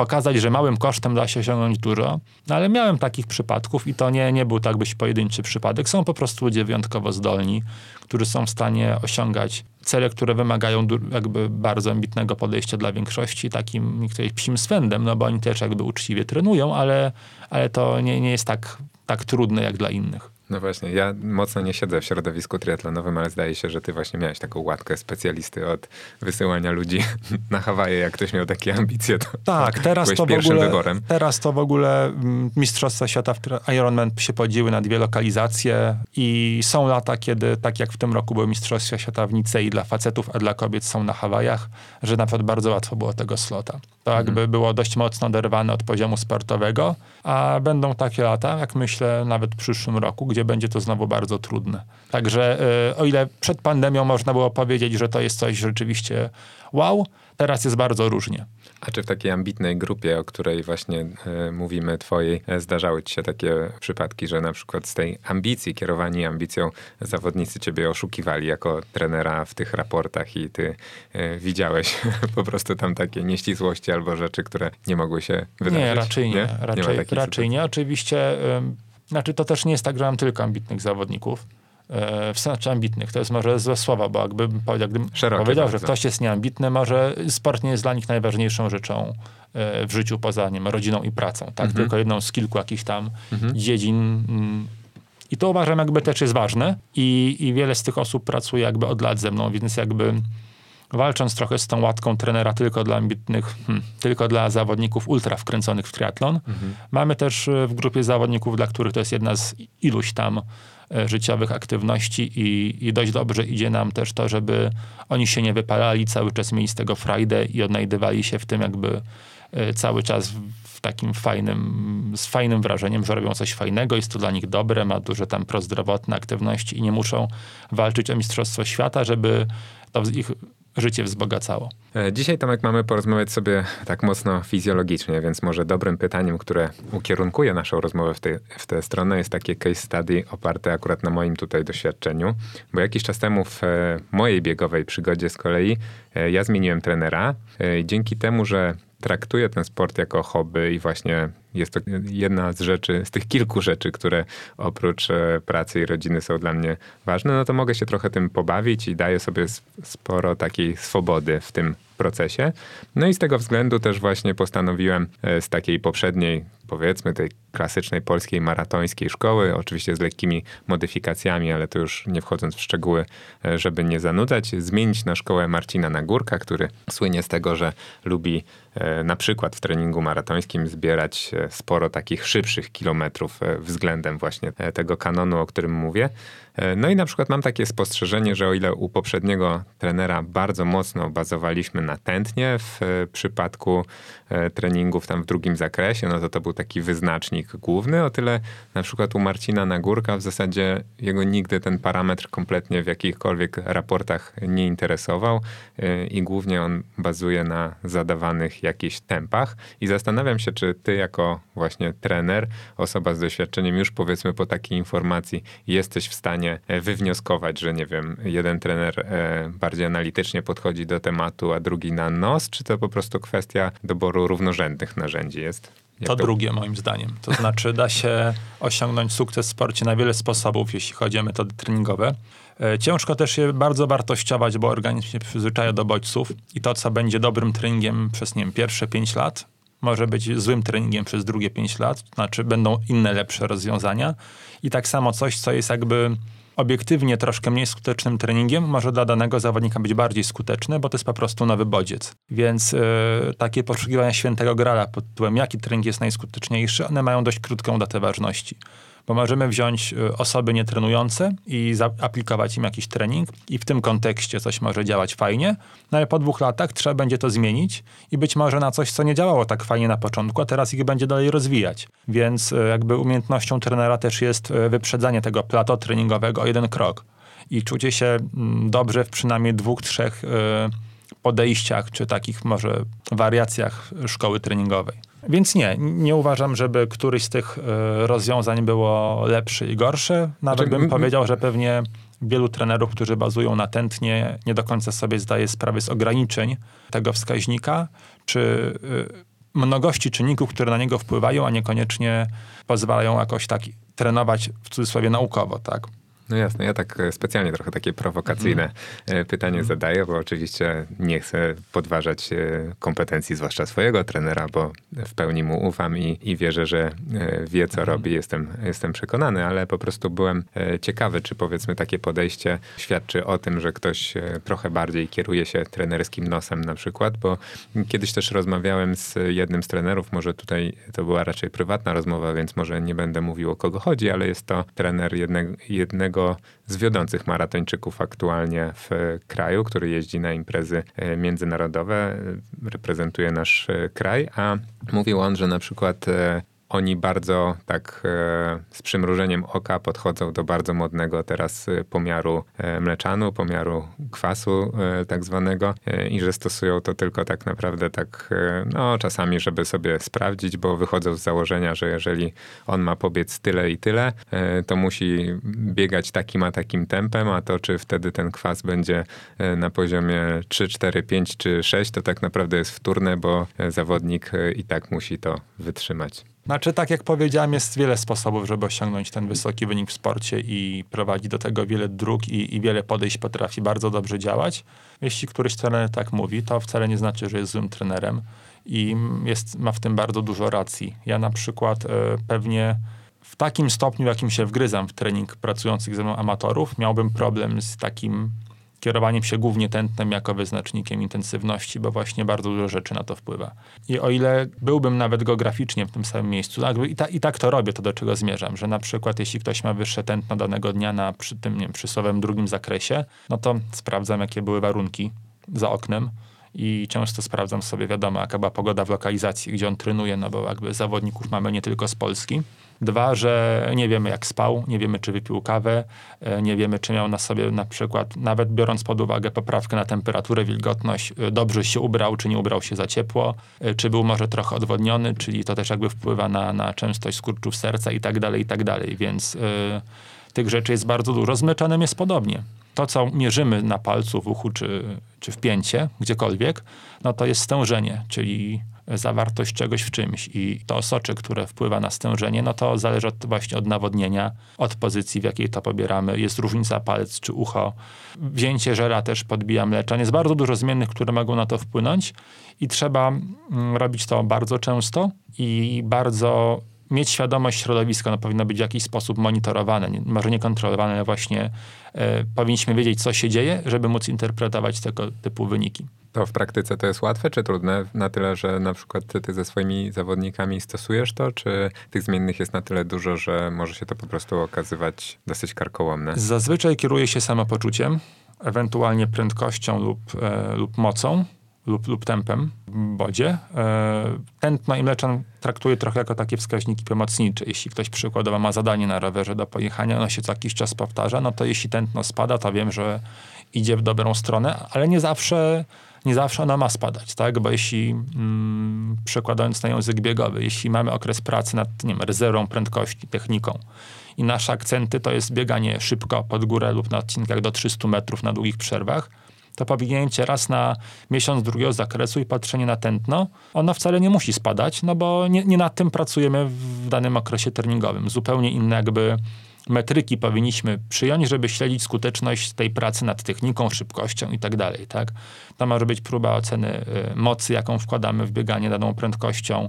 pokazać, że małym kosztem da się osiągnąć dużo, no ale miałem takich przypadków i to nie, nie był tak byś pojedynczy przypadek. Są po prostu ludzie wyjątkowo zdolni, którzy są w stanie osiągać cele, które wymagają jakby bardzo ambitnego podejścia dla większości, takim niektórych psim swędem, no bo oni też jakby uczciwie trenują, ale, ale to nie, nie jest tak, tak trudne jak dla innych. No właśnie, ja mocno nie siedzę w środowisku triatlonowym, ale zdaje się, że ty właśnie miałeś taką łatkę specjalisty od wysyłania ludzi na Hawaje, jak ktoś miał takie ambicje, to Tak, teraz to, w ogóle, wyborem. teraz to w ogóle mm, Mistrzostwa Świata w Ironman się podzieliły na dwie lokalizacje i są lata, kiedy tak jak w tym roku były Mistrzostwa Świata w Nicei dla facetów, a dla kobiet są na Hawajach, że na przykład bardzo łatwo było tego slota. To jakby mhm. było dość mocno oderwane od poziomu sportowego, a będą takie lata, jak myślę, nawet w przyszłym roku, gdzie będzie to znowu bardzo trudne. Także o ile przed pandemią można było powiedzieć, że to jest coś rzeczywiście wow, teraz jest bardzo różnie. A czy w takiej ambitnej grupie, o której właśnie e, mówimy, twojej, e, zdarzały ci się takie przypadki, że na przykład z tej ambicji, kierowani ambicją, zawodnicy ciebie oszukiwali jako trenera w tych raportach i ty e, widziałeś po prostu tam takie nieścisłości albo rzeczy, które nie mogły się wydarzyć? Nie, raczej nie. nie? Raczej, nie raczej nie. Oczywiście, znaczy to też nie jest tak, że mam tylko ambitnych zawodników w znaczy ambitnych. To jest może złe słowa, bo jakbym powiedział, gdybym Szerokie powiedział, bardzo. że ktoś jest nieambitny, może sport nie jest dla nich najważniejszą rzeczą e, w życiu poza nim, rodziną i pracą. Tak? Mhm. Tylko jedną z kilku jakichś tam mhm. dziedzin. Mm. I to uważam jakby też jest ważne I, i wiele z tych osób pracuje jakby od lat ze mną, więc jakby walcząc trochę z tą łatką trenera tylko dla ambitnych, hmm, tylko dla zawodników ultra wkręconych w triatlon. Mhm. Mamy też e, w grupie zawodników, dla których to jest jedna z iluś tam E, życiowych aktywności i, i dość dobrze idzie nam też to, żeby oni się nie wypalali, cały czas mieli z tego frajdę i odnajdywali się w tym jakby e, cały czas w takim fajnym, z fajnym wrażeniem, że robią coś fajnego, jest to dla nich dobre, ma duże tam prozdrowotne aktywności i nie muszą walczyć o Mistrzostwo Świata, żeby to ich życie wzbogacało. E, dzisiaj, Tomek, mamy porozmawiać sobie tak mocno fizjologicznie, więc może dobrym pytaniem, które ukierunkuje naszą rozmowę w, w tę stronę, jest takie case study oparte akurat na moim tutaj doświadczeniu, bo jakiś czas temu w e, mojej biegowej przygodzie z kolei e, ja zmieniłem trenera i dzięki temu, że traktuję ten sport jako hobby i właśnie jest to jedna z rzeczy, z tych kilku rzeczy, które oprócz e, pracy i rodziny są dla mnie ważne, no to mogę się trochę tym pobawić i daję sobie sporo takiej swobody w tym procesie. No i z tego względu też właśnie postanowiłem e, z takiej poprzedniej, powiedzmy tej klasycznej polskiej maratońskiej szkoły, oczywiście z lekkimi modyfikacjami, ale to już nie wchodząc w szczegóły, e, żeby nie zanudzać, zmienić na szkołę Marcina Nagórka, który słynie z tego, że lubi e, na przykład w treningu maratońskim zbierać sporo takich szybszych kilometrów względem właśnie tego kanonu, o którym mówię. No i na przykład mam takie spostrzeżenie, że o ile u poprzedniego trenera bardzo mocno bazowaliśmy na tętnie w e, przypadku e, treningów tam w drugim zakresie, no to to był taki wyznacznik główny, o tyle na przykład u Marcina Nagórka w zasadzie jego nigdy ten parametr kompletnie w jakichkolwiek raportach nie interesował e, i głównie on bazuje na zadawanych jakichś tempach. I zastanawiam się, czy ty jako właśnie trener, osoba z doświadczeniem już powiedzmy po takiej informacji jesteś w stanie e, wywnioskować, że nie wiem, jeden trener e, bardziej analitycznie podchodzi do tematu, a drugi na nos, czy to po prostu kwestia doboru równorzędnych narzędzi jest? To, to, drugie moim zdaniem. To znaczy da się osiągnąć sukces w sporcie na wiele sposobów, jeśli chodzi o metody treningowe. E, ciężko też je bardzo wartościować, bo organizm się przyzwyczaja do bodźców i to, co będzie dobrym treningiem przez, nie wiem, pierwsze 5 lat, może być złym treningiem przez drugie 5 lat, to znaczy będą inne, lepsze rozwiązania. I tak samo coś, co jest jakby obiektywnie troszkę mniej skutecznym treningiem, może dla danego zawodnika być bardziej skuteczny, bo to jest po prostu nowy bodziec. Więc yy, takie poszukiwania świętego grala pod tytułem, jaki trening jest najskuteczniejszy, one mają dość krótką datę ważności bo możemy wziąć y, osoby nietrenujące i aplikować im jakiś trening i w tym kontekście coś może działać fajnie, no ale po dwóch latach trzeba będzie to zmienić i być może na coś, co nie działało tak fajnie na początku, a teraz ich będzie dalej rozwijać. Więc y, jakby umiejętnością trenera też jest y, wyprzedzanie tego plato treningowego o jeden krok i czucie się mm, dobrze w przynajmniej dwóch, trzech podejściach, czy takich może wariacjach szkoły treningowej. Więc nie, nie uważam, żeby któryś z tych e, rozwiązań było lepszy i gorszy. Nawet znaczy, bym powiedział, że pewnie wielu trenerów, którzy bazują na tętnie, nie do końca sobie zdaje sprawy z ograniczeń tego wskaźnika, czy e, mnogości czynników, które na niego wpływają, a niekoniecznie pozwalają jakoś tak trenować w cudzysłowie naukowo, tak? No jasne, ja tak e, specjalnie trochę takie prowokacyjne mm. pytanie mm. zadaję, bo oczywiście nie chcę podważać e, kompetencji, zwłaszcza swojego trenera, bo w pełni mu ufam i, i wierzę, że wie, co mm. robi, jestem, jestem przekonany, ale po prostu byłem ciekawy, czy powiedzmy takie podejście świadczy o tym, że ktoś trochę bardziej kieruje się trenerskim nosem na przykład, bo kiedyś też rozmawiałem z jednym z trenerów, może tutaj to była raczej prywatna rozmowa, więc może nie będę mówił o kogo chodzi, ale jest to trener jednego, jednego jednego z wiodących maratończyków aktualnie w kraju, który jeździ na imprezy e, międzynarodowe, e, reprezentuje nasz e, kraj, a mówił on, że na przykład oni bardzo tak e, z przymrużeniem oka podchodzą do bardzo modnego teraz e, pomiaru e, mleczanu, pomiaru kwasu tak zwanego i że stosują to tylko tak naprawdę tak, no czasami, żeby sobie sprawdzić, bo wychodzą z założenia, że jeżeli on ma pobiec tyle i tyle, to musi biegać takim a takim tempem, a to czy wtedy ten kwas będzie na poziomie 3, 4, 5 czy 6, to tak naprawdę jest wtórne, bo zawodnik i tak musi to wytrzymać. Znaczy, tak jak powiedziałem, jest wiele sposobów, żeby osiągnąć ten wysoki wynik w sporcie i prowadzi do tego wiele dróg i, i wiele podejść potrafi bardzo dobrze działać. Jeśli któryś trener tak mówi, to wcale nie znaczy, że jest złym trenerem i jest, ma w tym bardzo dużo racji. Ja na przykład e, pewnie w takim stopniu, jakim się wgryzam w trening pracujących ze mną amatorów, miałbym problem z takim kierowaniem się głównie tętnem jako wyznacznikiem intensywności, bo właśnie bardzo dużo rzeczy na to wpływa. I o ile byłbym nawet geograficznie w tym samym miejscu, jakby i, ta, i tak to robię, to do czego zmierzam, że na przykład jeśli ktoś ma wyższe tętno danego dnia na przy tym, nie wiem, przysłowem drugim zakresie, no to sprawdzam, jakie były warunki za oknem, i często sprawdzam sobie, wiadomo, jaka była pogoda w lokalizacji, gdzie on trenuje, no bo jakby zawodników mamy nie tylko z Polski. Dwa, że nie wiemy jak spał, nie wiemy czy wypił kawę, e, nie wiemy czy miał na sobie na przykład, nawet biorąc pod uwagę poprawkę na temperaturę, wilgotność, e, dobrze się ubrał, czy nie ubrał się za ciepło, e, czy był może trochę odwodniony, czyli to też jakby wpływa na, na częstość skurczów serca i tak dalej, i tak dalej, więc tych rzeczy jest bardzo dużo. Z meczanem jest podobnie to, co mierzymy na palcu, w uchu czy, czy w pięcie, gdziekolwiek, no to jest stężenie, czyli zawartość czegoś w czymś i to soczek, które wpływa na stężenie, no to zależy od, właśnie od nawodnienia, od pozycji, w jakiej to pobieramy. Jest różnica palec czy ucho. Wzięcie żela też podbija mleczan. Jest bardzo dużo zmiennych, które mogą na to wpłynąć i trzeba mm, robić to bardzo często i bardzo mieć świadomość środowiska, no powinno być w jakiś sposób monitorowane, nie, może nie kontrolowane, właśnie e, powinniśmy wiedzieć, co się dzieje, żeby móc interpretować tego typu wyniki. To w praktyce to jest łatwe czy trudne? Na tyle, że na przykład ty, ze swoimi zawodnikami stosujesz to, czy tych zmiennych jest na tyle dużo, że może się to po prostu okazywać dosyć karkołomne? Zazwyczaj kieruję się samopoczuciem, ewentualnie prędkością lub, e, lub mocą lub, lub tempem w bodzie. E, tętno i mleczan traktuję trochę jako takie wskaźniki pomocnicze. Jeśli ktoś przykładowo ma zadanie na rowerze do pojechania, ono się co jakiś czas powtarza, no to jeśli tętno spada, to wiem, że idzie w dobrą stronę, ale nie zawsze, nie zawsze ona ma spadać, tak? Bo jeśli, mm, przekładając na język biegowy, jeśli mamy okres pracy nad, nie wiem, rezerwą prędkości, techniką i nasze akcenty to jest bieganie szybko pod górę lub na odcinkach do 300 metrów na długich przerwach, to powinięcie raz na miesiąc drugiego zakresu i patrzenie na tętno, ono wcale nie musi spadać, no bo nie, nie nad tym pracujemy w danym okresie treningowym. Zupełnie inne jakby metryki powinniśmy przyjąć, żeby śledzić skuteczność tej pracy nad techniką, szybkością i tak dalej. Tak? To może być próba oceny y, mocy, jaką wkładamy w bieganie daną prędkością,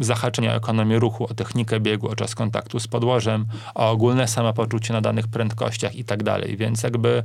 zahaczenia o ekonomię ruchu, o technikę biegu, o czas kontaktu z podłożem, o ogólne samopoczucie na danych prędkościach i tak dalej. Więc jakby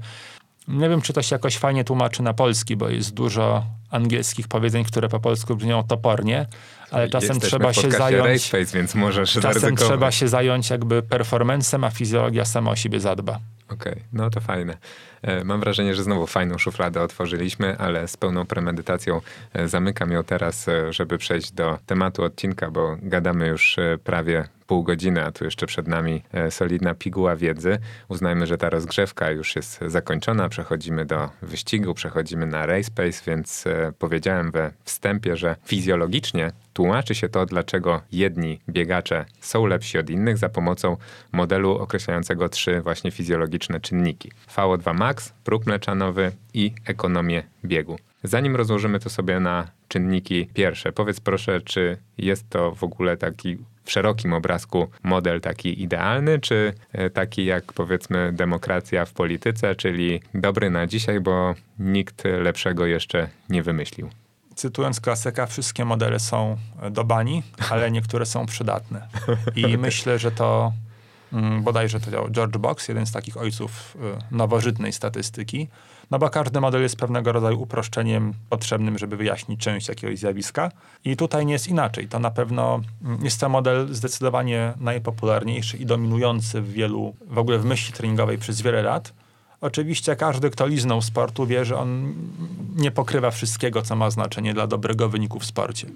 nie wiem, czy to się jakoś fajnie tłumaczy na polski, bo jest dużo angielskich powiedzeń, które po polsku brzmią topornie, ale czasem Jesteśmy trzeba się zająć. Face, więc możesz czasem trzeba się zająć jakby performancem, a fizjologia sama o siebie zadba. Okej, okay, no to fajne. E, mam wrażenie, że znowu fajną szufladę otworzyliśmy, ale z pełną premedytacją e, zamykam ją teraz, e, żeby przejść do tematu odcinka, bo gadamy już prawie pół godziny, a tu jeszcze przed nami solidna piguła wiedzy. Uznajmy, że ta rozgrzewka już jest zakończona, przechodzimy do wyścigu, przechodzimy na race pace, więc powiedziałem we wstępie, że fizjologicznie tłumaczy się to, dlaczego jedni biegacze są lepsi od innych za pomocą modelu określającego trzy właśnie fizjologiczne czynniki. VO2 max, próg mleczanowy i ekonomię biegu. Zanim rozłożymy to sobie na czynniki pierwsze, powiedz proszę, czy jest to w ogóle taki w szerokim obrazku model taki idealny, czy e, taki jak powiedzmy demokracja w polityce, czyli dobry na dzisiaj, bo nikt lepszego jeszcze nie wymyślił cytując klasyka, wszystkie modele są do bani, ale niektóre są przydatne. I myślę, że to mm, bodajże to George Box, jeden z takich ojców y, nowożytnej statystyki, no bo każdy model jest pewnego rodzaju uproszczeniem potrzebnym, żeby wyjaśnić część jakiegoś zjawiska. I tutaj nie jest inaczej. To na pewno mm, jest to model zdecydowanie najpopularniejszy i dominujący w wielu, w ogóle w myśli treningowej przez wiele lat. Oczywiście każdy, kto liznął sportu, wie, że on nie pokrywa wszystkiego, co ma znaczenie dla dobrego wyniku w sporcie.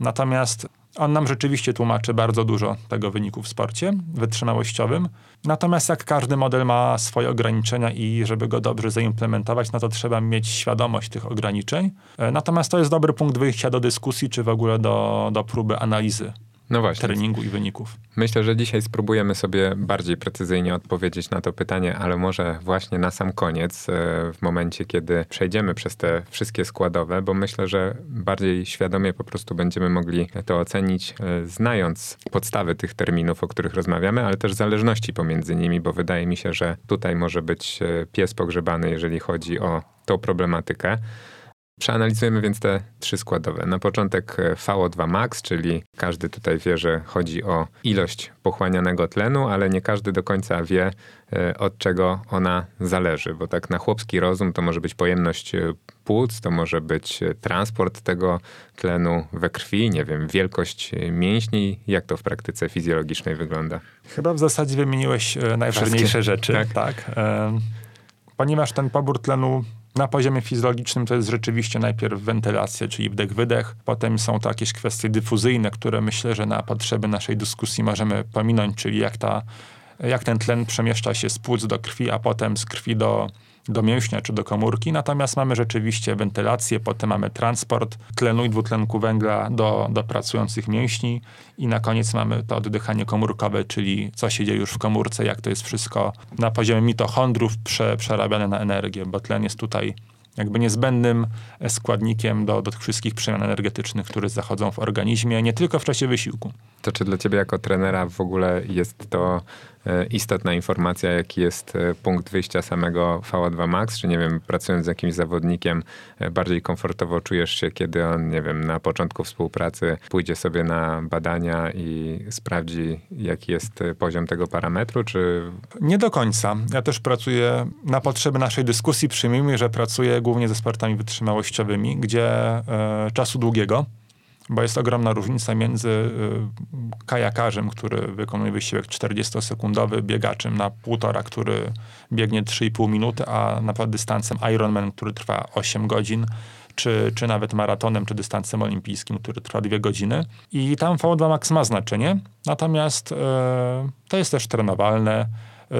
Natomiast On nam rzeczywiście tłumaczy bardzo dużo tego wyniku w sporcie wytrzymałościowym. Natomiast jak każdy model ma swoje ograniczenia i żeby go dobrze zaimplementować, no to trzeba mieć świadomość tych ograniczeń. E, natomiast to jest dobry punkt wyjścia do dyskusji, czy w ogóle do, do próby analizy no właśnie. treningu i wyników. Myślę, że dzisiaj spróbujemy sobie bardziej precyzyjnie odpowiedzieć na to pytanie, ale może właśnie na sam koniec, e, w momencie, kiedy przejdziemy przez te wszystkie składowe, bo myślę, że bardziej świadomie po prostu będziemy mogli to ocenić, e, znając podstawy tych terminów, o których rozmawiamy, ale też zależności pomiędzy nimi, bo wydaje mi się, że tutaj może być e, pies pogrzebany, jeżeli chodzi o tą problematykę. Przeanalizujemy więc te trzy składowe. Na początek e, VO2 max, czyli każdy tutaj wie, że chodzi o ilość pochłanianego tlenu, ale nie każdy do końca wie, e, od czego ona zależy, bo tak na chłopski rozum to może być pojemność e, płuc, to może być transport tego tlenu we krwi, nie wiem, wielkość mięśni. Jak to w praktyce fizjologicznej wygląda? Chyba w zasadzie wymieniłeś najważniejsze rzeczy. Tak. tak. Ponieważ ten pobór tlenu na poziomie fizjologicznym to jest rzeczywiście najpierw wentylacja, czyli wdech-wydech. Potem są to jakieś kwestie dyfuzyjne, które myślę, że na potrzeby naszej dyskusji możemy pominąć, czyli jak, ta, jak ten tlen przemieszcza się z płuc do krwi, a potem z krwi do do mięśnia czy do komórki, natomiast mamy rzeczywiście wentylację, potem mamy transport tlenu i dwutlenku węgla do, do pracujących mięśni i na koniec mamy to oddychanie komórkowe, czyli co się dzieje już w komórce, jak to jest wszystko na poziomie mitochondrów prze, przerabiane na energię, bo tlen jest tutaj jakby niezbędnym składnikiem do, do tych wszystkich przemian energetycznych, które zachodzą w organizmie, nie tylko w czasie wysiłku. To czy dla ciebie jako trenera w ogóle jest to istotna informacja, jaki jest e, punkt wyjścia samego VO2 Max, czy nie wiem, pracując z jakimś zawodnikiem, e, bardziej komfortowo czujesz się, kiedy on, nie wiem, na początku współpracy pójdzie sobie na badania i sprawdzi, jaki jest poziom tego parametru, czy... Nie do końca. Ja też pracuję na potrzeby naszej dyskusji, przyjmijmy, że pracuję głównie ze sportami wytrzymałościowymi, gdzie e, czasu długiego bo jest ogromna różnica między y, kajakarzem, który wykonuje wysiłek 40-sekundowy, biegaczem na półtora, który biegnie 3,5 minuty, a na przykład dystansem Ironman, który trwa 8 godzin, czy, czy nawet maratonem, czy dystansem olimpijskim, który trwa 2 godziny. I tam VO2 max ma znaczenie, natomiast e, to jest też trenowalne.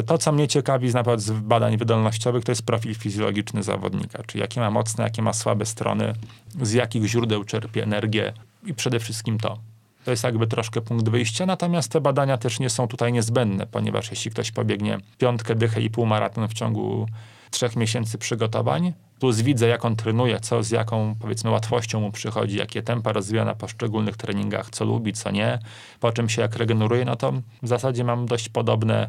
To, co mnie ciekawi na z badań wydolnościowych, to jest profil fizjologiczny zawodnika, czyli jakie ma mocne, jakie ma słabe strony, z jakich źródeł czerpie energię, i przede wszystkim to. To jest jakby troszkę punkt wyjścia, natomiast te badania też nie są tutaj niezbędne, ponieważ jeśli ktoś pobiegnie piątkę, dychę i półmaraton w ciągu trzech miesięcy przygotowań, plus widzę, jak on trenuje, co z jaką, powiedzmy, łatwością mu przychodzi, jakie tempa rozwija na poszczególnych treningach, co lubi, co nie, po czym się jak regeneruje, no to w zasadzie mam dość podobne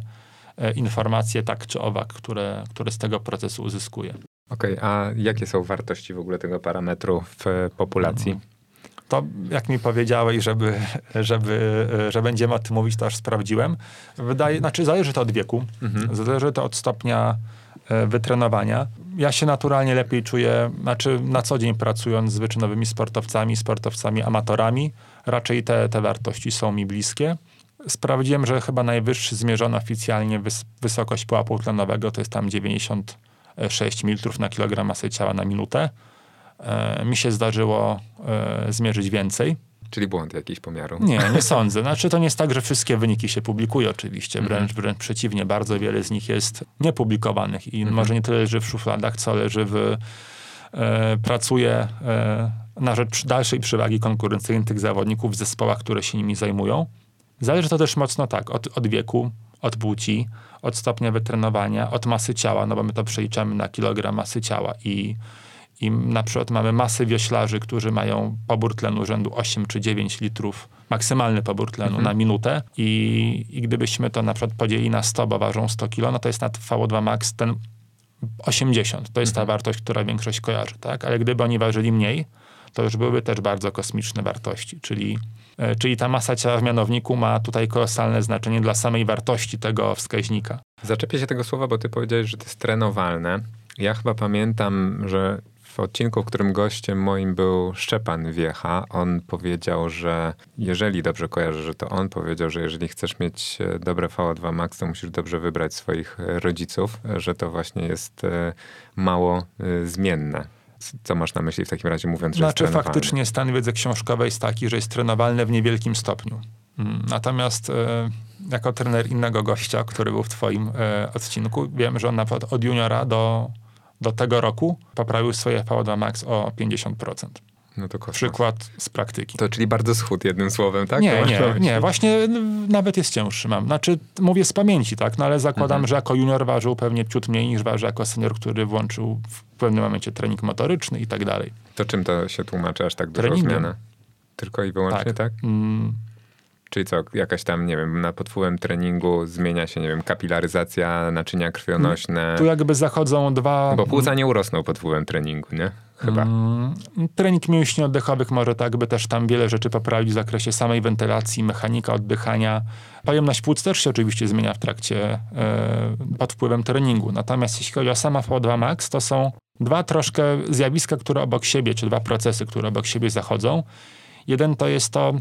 e, informacje, tak czy owak, które, które z tego procesu uzyskuję. Okej, okay, a jakie są wartości w ogóle tego parametru w populacji? Mhm to jak mi powiedziałeś, żeby, żeby, że będziemy o tym mówić, to aż sprawdziłem. Wydaje, znaczy zależy to od wieku, mhm. zależy to od stopnia e, wytrenowania. Ja się naturalnie lepiej czuję, znaczy na co dzień pracując z wyczynowymi sportowcami, sportowcami amatorami, raczej te, te wartości są mi bliskie. Sprawdziłem, że chyba najwyższy zmierzony oficjalnie wys wysokość pułapu tlenowego to jest tam 96 ml na kilogram masy ciała na minutę. E, mi się zdarzyło e, zmierzyć więcej. Czyli błąd jakiś pomiaru? Nie, nie sądzę. Znaczy to nie jest tak, że wszystkie wyniki się publikuje oczywiście. Mhm. Wręcz, wręcz przeciwnie, bardzo wiele z nich jest niepublikowanych i mhm. może nie tyle leży w szufladach, co leży w... E, pracuje e, na rzecz dalszej przewagi konkurencyjnej tych zawodników w zespołach, które się nimi zajmują. Zależy to też mocno tak, od, od wieku, od płci, od stopnia wytrenowania, od masy ciała, no bo my to przeliczamy na kilogram masy ciała i i na przykład mamy masy wioślarzy, którzy mają pobór tlenu rzędu 8 czy 9 litrów, maksymalny pobór tlenu mhm. na minutę i, i gdybyśmy to na przykład podzielili na 100, bo ważą 100 kg, no to jest na VO2 max ten 80. To jest mhm. ta wartość, która większość kojarzy, tak? Ale gdyby oni ważyli mniej, to już byłyby też bardzo kosmiczne wartości, czyli, e, czyli ta masa ciała w mianowniku ma tutaj kolosalne znaczenie dla samej wartości tego wskaźnika. Zaczepię się tego słowa, bo ty powiedziałeś, że to jest trenowalne. Ja chyba pamiętam, że w odcinku, w którym gościem moim był Szczepan Wiecha, on powiedział, że jeżeli dobrze kojarzę, że to on powiedział, że jeżeli chcesz mieć e, dobre VO2 max, to musisz dobrze wybrać swoich e, rodziców, że to właśnie jest e, mało zmienne. Co masz na myśli w takim razie mówiąc, że Znaczy jest trenowalny? faktycznie stan wiedzy książkowej jest taki, że jest trenowalny w niewielkim stopniu. Mm, Natomiast e, jako trener innego gościa, który był w twoim e, odcinku, wiem, że on na przykład od juniora do, do tego roku poprawił swoje VO2 max o 50%. No to kosmos. Przykład z praktyki. To czyli bardzo schód jednym słowem, tak? Nie, nie, nie, właśnie nawet jest cięższy mam. Znaczy, mówię z pamięci, tak, no ale zakładam, Mhm. że jako junior ważył pewnie ciut mniej niż waży jako senior, który włączył w pewnym momencie trening motoryczny i tak dalej. To czym to się tłumaczy aż tak duża Treningiem. zmiana? Tylko i wyłącznie, tak? Mm, Czyli co, jakaś tam, nie wiem, na pod wpływem treningu zmienia się, nie wiem, kapilaryzacja, naczynia krwionośne. Tu jakby zachodzą dwa... Bo płuca nie urosną pod wpływem treningu, nie? Chyba. Mm, trening mięśni oddechowych może tak by też tam wiele rzeczy poprawić w zakresie samej wentylacji, mechanika oddychania. Pojemność płuc też się oczywiście zmienia w trakcie, e, pod wpływem treningu. Natomiast jeśli chodzi o sama VO2 max, to są dwa troszkę zjawiska, które obok siebie, czy dwa procesy, które obok siebie zachodzą. Jeden to jest to,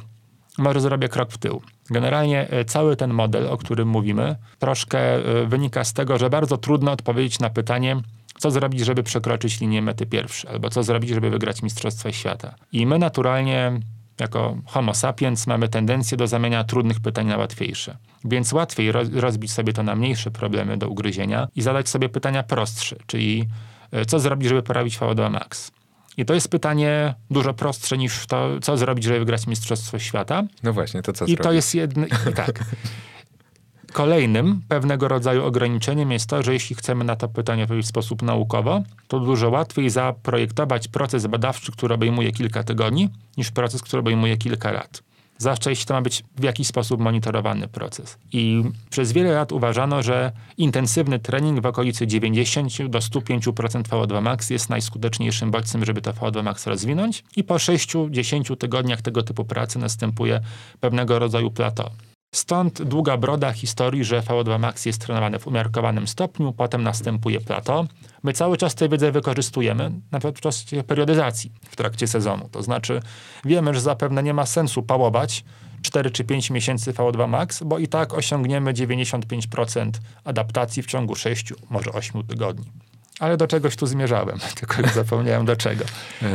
może zrobię krok w tył. Generalnie e, cały ten model, o którym mówimy, troszkę e, wynika z tego, że bardzo trudno odpowiedzieć na pytanie, co zrobić, żeby przekroczyć linię mety pierwszy, albo co zrobić, żeby wygrać Mistrzostwo Świata. I my naturalnie, jako Homo sapiens, mamy tendencję do zamienia trudnych pytań na łatwiejsze. Więc łatwiej roz, rozbić sobie to na mniejsze problemy do ugryzienia i zadać sobie pytania prostsze, czyli e, co zrobić, żeby poprawić VO2 max. I to jest pytanie dużo prostsze niż to, co zrobić, żeby wygrać Mistrzostwo Świata. No właśnie, to co I zrobić? to jest jedno. i Tak. Kolejnym pewnego rodzaju ograniczeniem jest to, że jeśli chcemy na to pytanie odpowiedzieć w sposób naukowo, to dużo łatwiej zaprojektować proces badawczy, który obejmuje kilka tygodni, niż proces, który obejmuje kilka lat. Zwłaszcza jeśli to ma być w jakiś sposób monitorowany proces. I przez wiele lat uważano, że intensywny trening w okolicy 90 do 105% VO2 max jest najskuteczniejszym bodźcem, żeby to VO2 max rozwinąć. I po 6-10 tygodniach tego typu pracy następuje pewnego rodzaju plateau. Stąd długa broda historii, że VO2 max jest trenowany w umiarkowanym stopniu, potem następuje plateau. My cały czas tę wiedzę wykorzystujemy, na przykład w czasie periodyzacji w trakcie sezonu. To znaczy wiemy, że zapewne nie ma sensu pałować 4 czy 5 miesięcy VO2 max, bo i tak osiągniemy 95% adaptacji w ciągu 6, może 8 tygodni. Ale do czegoś tu zmierzałem, tylko zapomniałem do czego.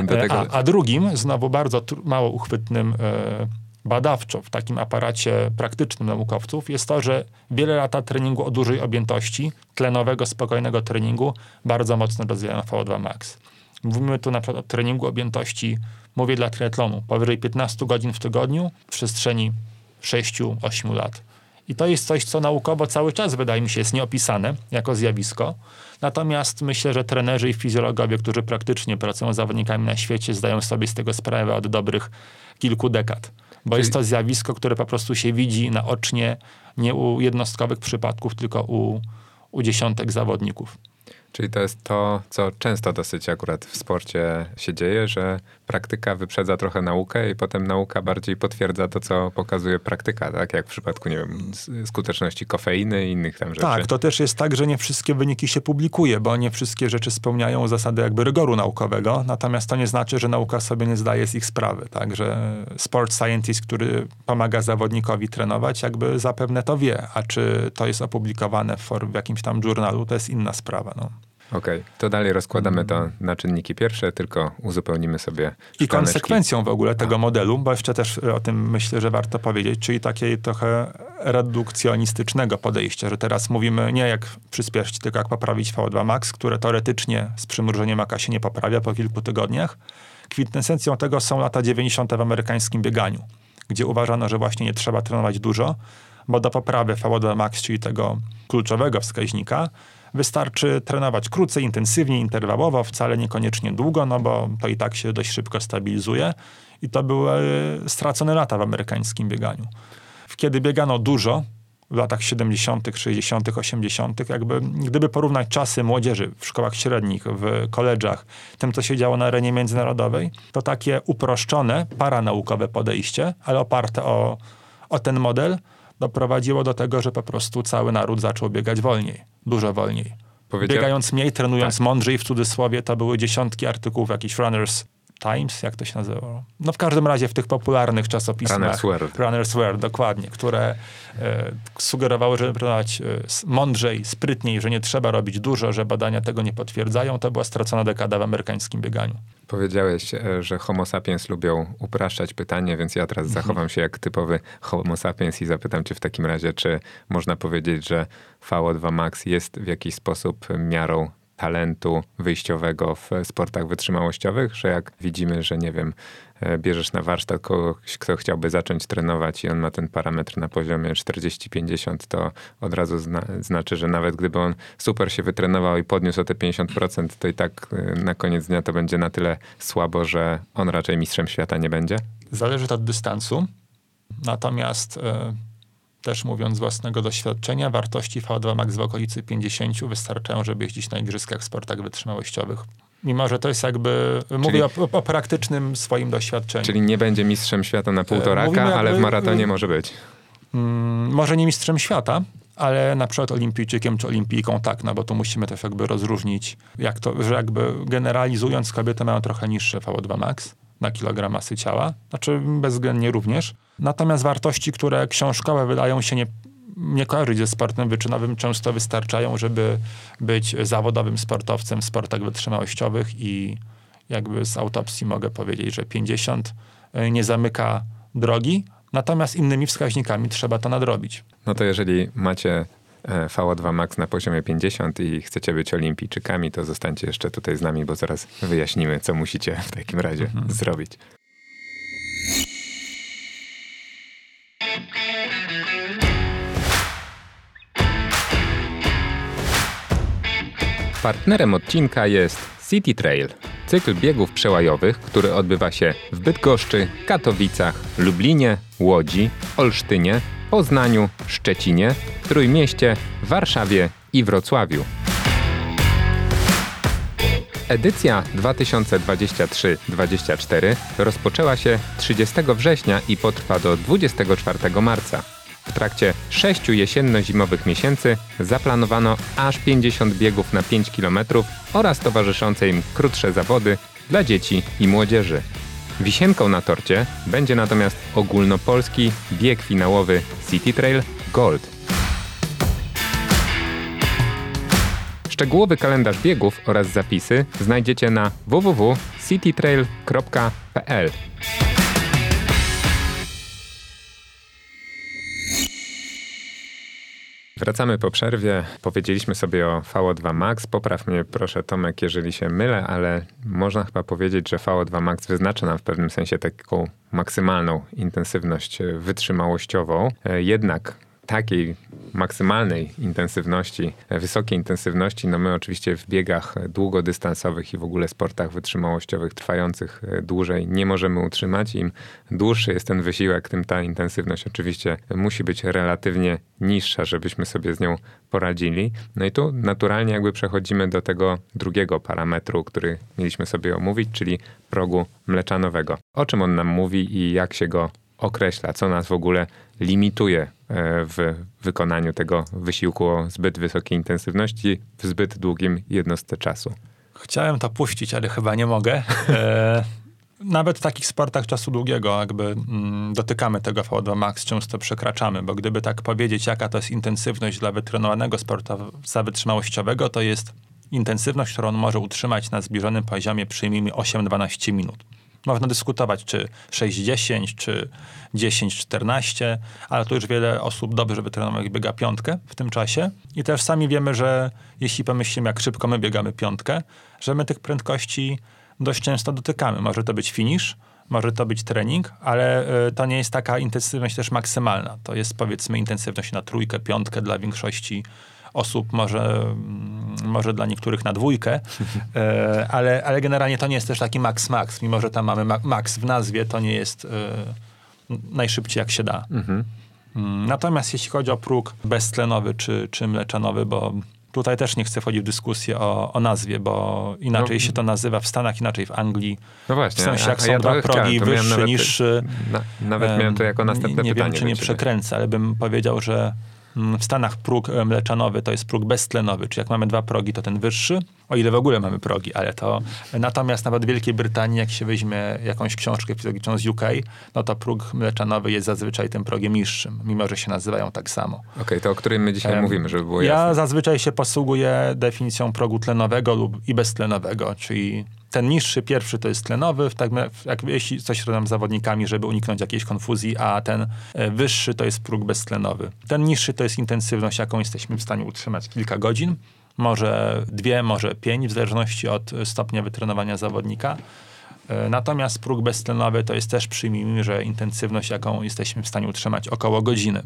Do tego, A, a drugim, znowu bardzo mało uchwytnym e, badawczo w takim aparacie praktycznym naukowców jest to, że wiele lata treningu o dużej objętości, tlenowego, spokojnego treningu, bardzo mocno rozwijają VO2 max. Mówimy tu na przykład o treningu objętości, mówię dla triatlonu, powyżej 15 godzin w tygodniu w przestrzeni 6-8 lat. I to jest coś, co naukowo cały czas, wydaje mi się, jest nieopisane jako zjawisko. Natomiast myślę, że trenerzy i fizjologowie, którzy praktycznie pracują z zawodnikami na świecie, zdają sobie z tego sprawę od dobrych kilku dekad. Bo Czyli- jest to zjawisko, które po prostu się widzi naocznie, nie u jednostkowych przypadków, tylko u, u dziesiątek zawodników. Czyli to jest to, co często dosyć akurat w sporcie się dzieje, że praktyka wyprzedza trochę naukę i potem nauka bardziej potwierdza to, co pokazuje praktyka, tak? Jak w przypadku, nie wiem, skuteczności kofeiny i innych tam rzeczy. Tak, to też jest tak, że nie wszystkie wyniki się publikuje, bo nie wszystkie rzeczy spełniają zasady jakby rygoru naukowego, natomiast to nie znaczy, że nauka sobie nie zdaje z ich sprawy, tak, że sport scientist, który pomaga zawodnikowi trenować, jakby zapewne to wie, a czy to jest opublikowane w, w jakimś tam journalu, to jest inna sprawa, no. Okej, to dalej rozkładamy to na czynniki pierwsze, tylko uzupełnimy sobie I konsekwencją w ogóle tego modelu, bo jeszcze też o tym myślę, że warto powiedzieć, czyli takiej trochę redukcjonistycznego podejścia, że teraz mówimy nie jak przyspieszyć, tylko jak poprawić VO2 max, które teoretycznie z przymrużeniem oka się nie poprawia po kilku tygodniach. Kwintesencją tego są lata 90. w amerykańskim bieganiu, gdzie uważano, że właśnie nie trzeba trenować dużo, bo do poprawy VO2 max, czyli tego kluczowego wskaźnika, wystarczy trenować krócej, intensywniej, interwałowo, wcale niekoniecznie długo, no bo to i tak się dość szybko stabilizuje. I to były stracone lata w amerykańskim bieganiu. Kiedy biegano dużo, w latach 70., 60., 80., jakby gdyby porównać czasy młodzieży w szkołach średnich, w koledżach, tym, co się działo na arenie międzynarodowej, to takie uproszczone, paranaukowe podejście, ale oparte o, o ten model, doprowadziło do tego, że po prostu cały naród zaczął biegać wolniej, dużo wolniej. Powiedział- Biegając mniej, trenując mądrzej, w cudzysłowie, to były dziesiątki artykułów, jakichś runners Times, jak to się nazywało? No w każdym razie w tych popularnych czasopismach. Runner's World. Runner's World, dokładnie, które e, sugerowały, że trenować e, mądrzej, sprytniej, że nie trzeba robić dużo, że badania tego nie potwierdzają. To była stracona dekada w amerykańskim bieganiu. Powiedziałeś, e, że homo sapiens lubią upraszczać pytanie, więc ja teraz Mhm. zachowam się jak typowy homo sapiens i zapytam cię w takim razie, czy można powiedzieć, że VO2 Max jest w jakiś sposób miarą talentu wyjściowego w sportach wytrzymałościowych, że jak widzimy, że nie wiem, bierzesz na warsztat kogoś, kto chciałby zacząć trenować i on ma ten parametr na poziomie 40-50, to od razu zna, znaczy, że nawet gdyby on super się wytrenował i podniósł o te 50%, to i tak e, na koniec dnia to będzie na tyle słabo, że on raczej mistrzem świata nie będzie? Zależy to od dystansu. Natomiast e, też mówiąc z własnego doświadczenia, wartości VO2 max w okolicy 50 wystarczają, żeby jeździć na igrzyskach w sportach wytrzymałościowych. Mimo, że to jest jakby, mówię o, o praktycznym swoim doświadczeniu. Czyli nie będzie mistrzem świata na półtoraka, mówimy ale w maratonie może być. Mm, może nie mistrzem świata, ale na przykład olimpijczykiem czy olimpijką tak, no bo tu musimy też jakby rozróżnić, jak to, że jakby generalizując kobiety mają trochę niższe VO2 max na kilogram masy ciała, znaczy bezwzględnie również. Natomiast wartości, które książkowe wydają się nie, nie kojarzyć ze sportem wyczynowym, często wystarczają, żeby być zawodowym sportowcem w sportach wytrzymałościowych i jakby z autopsji mogę powiedzieć, że 50 y, nie zamyka drogi, natomiast innymi wskaźnikami trzeba to nadrobić. No to jeżeli macie e, VO2 max na poziomie 50 i chcecie być olimpijczykami, to zostańcie jeszcze tutaj z nami, bo zaraz wyjaśnimy, co musicie w takim razie zrobić. Partnerem odcinka jest City Trail, cykl biegów przełajowych, który odbywa się w Bydgoszczy, Katowicach, Lublinie, Łodzi, Olsztynie, Poznaniu, Szczecinie, Trójmieście, Warszawie i Wrocławiu. Edycja 2023-24 rozpoczęła się 30 września i potrwa do 24 marca. W trakcie sześciu jesienno-zimowych miesięcy zaplanowano aż 50 biegów na 5 km oraz towarzyszące im krótsze zawody dla dzieci i młodzieży. Wisienką na torcie będzie natomiast ogólnopolski bieg finałowy City Trail Gold. Szczegółowy kalendarz biegów oraz zapisy znajdziecie na www.citytrail.pl. Wracamy po przerwie. Powiedzieliśmy sobie o VO2 Max. Popraw mnie proszę Tomek, jeżeli się mylę, ale można chyba powiedzieć, że VO2 Max wyznacza nam w pewnym sensie taką maksymalną intensywność wytrzymałościową. E, Jednak takiej maksymalnej intensywności, e, wysokiej intensywności, no my oczywiście w biegach długodystansowych i w ogóle sportach wytrzymałościowych trwających e, dłużej nie możemy utrzymać. Im dłuższy jest ten wysiłek, tym ta intensywność oczywiście musi być relatywnie niższa, żebyśmy sobie z nią poradzili. No i tu naturalnie jakby przechodzimy do tego drugiego parametru, który mieliśmy sobie omówić, czyli progu mleczanowego. O czym on nam mówi i jak się go określa, co nas w ogóle limituje e, w wykonaniu tego wysiłku o zbyt wysokiej intensywności w zbyt długim jednostce czasu. Chciałem to puścić, ale chyba nie mogę. E, nawet w takich sportach czasu długiego jakby mm, dotykamy tego VO2 max, często przekraczamy, bo gdyby tak powiedzieć, jaka to jest intensywność dla wytrenowanego sportowca wytrzymałościowego, to jest intensywność, którą on może utrzymać na zbliżonym poziomie przyjmijmy 8-12 minut. Można dyskutować, czy 6-10, czy 10-14, ale tu już wiele osób dobrze wytrenowanych biega piątkę w tym czasie. I też sami wiemy, że jeśli pomyślimy, jak szybko my biegamy piątkę, że my tych prędkości dość często dotykamy. Może to być finish, może to być trening, ale y, to nie jest taka intensywność też maksymalna. To jest powiedzmy intensywność na trójkę, piątkę dla większości osób, może, mm, może dla niektórych na dwójkę, e, ale, ale generalnie to nie jest też taki max max, mimo że tam mamy ma- max w nazwie, to nie jest e, najszybciej jak się da. Mhm. Mm, Natomiast jeśli chodzi o próg beztlenowy czy, czy mleczanowy, bo tutaj też nie chcę wchodzić w dyskusję o, o nazwie, bo inaczej No. się to nazywa w Stanach, inaczej w Anglii. No W właśnie. sensie, a- jak są ja dwa chciałem, progi, to miałem wyższy, nawet, niższy. Na, nawet miałem to jako następne nie, nie pytanie. wiem, czy nie przekręcę, ale bym powiedział, że w Stanach próg mleczanowy to jest próg beztlenowy, czyli jak mamy dwa progi, to ten wyższy, o ile w ogóle mamy progi, ale to... Natomiast nawet w Wielkiej Brytanii, jak się weźmie jakąś książkę fizologiczną z UK, no to próg mleczanowy jest zazwyczaj tym progiem niższym, mimo że się nazywają tak samo. Okej, okay, to o którym my dzisiaj um, mówimy, żeby było jasne. Ja zazwyczaj się posługuję definicją progu tlenowego lub i beztlenowego, czyli ten niższy, pierwszy to jest tlenowy, tak, jak, jeśli coś robią z zawodnikami, żeby uniknąć jakiejś konfuzji, a ten e, wyższy to jest próg beztlenowy. Ten niższy to jest intensywność, jaką jesteśmy w stanie utrzymać kilka godzin, może dwie, może pięć, w zależności od stopnia wytrenowania zawodnika. E, natomiast próg beztlenowy to jest też, przyjmijmy, że intensywność, jaką jesteśmy w stanie utrzymać około godziny.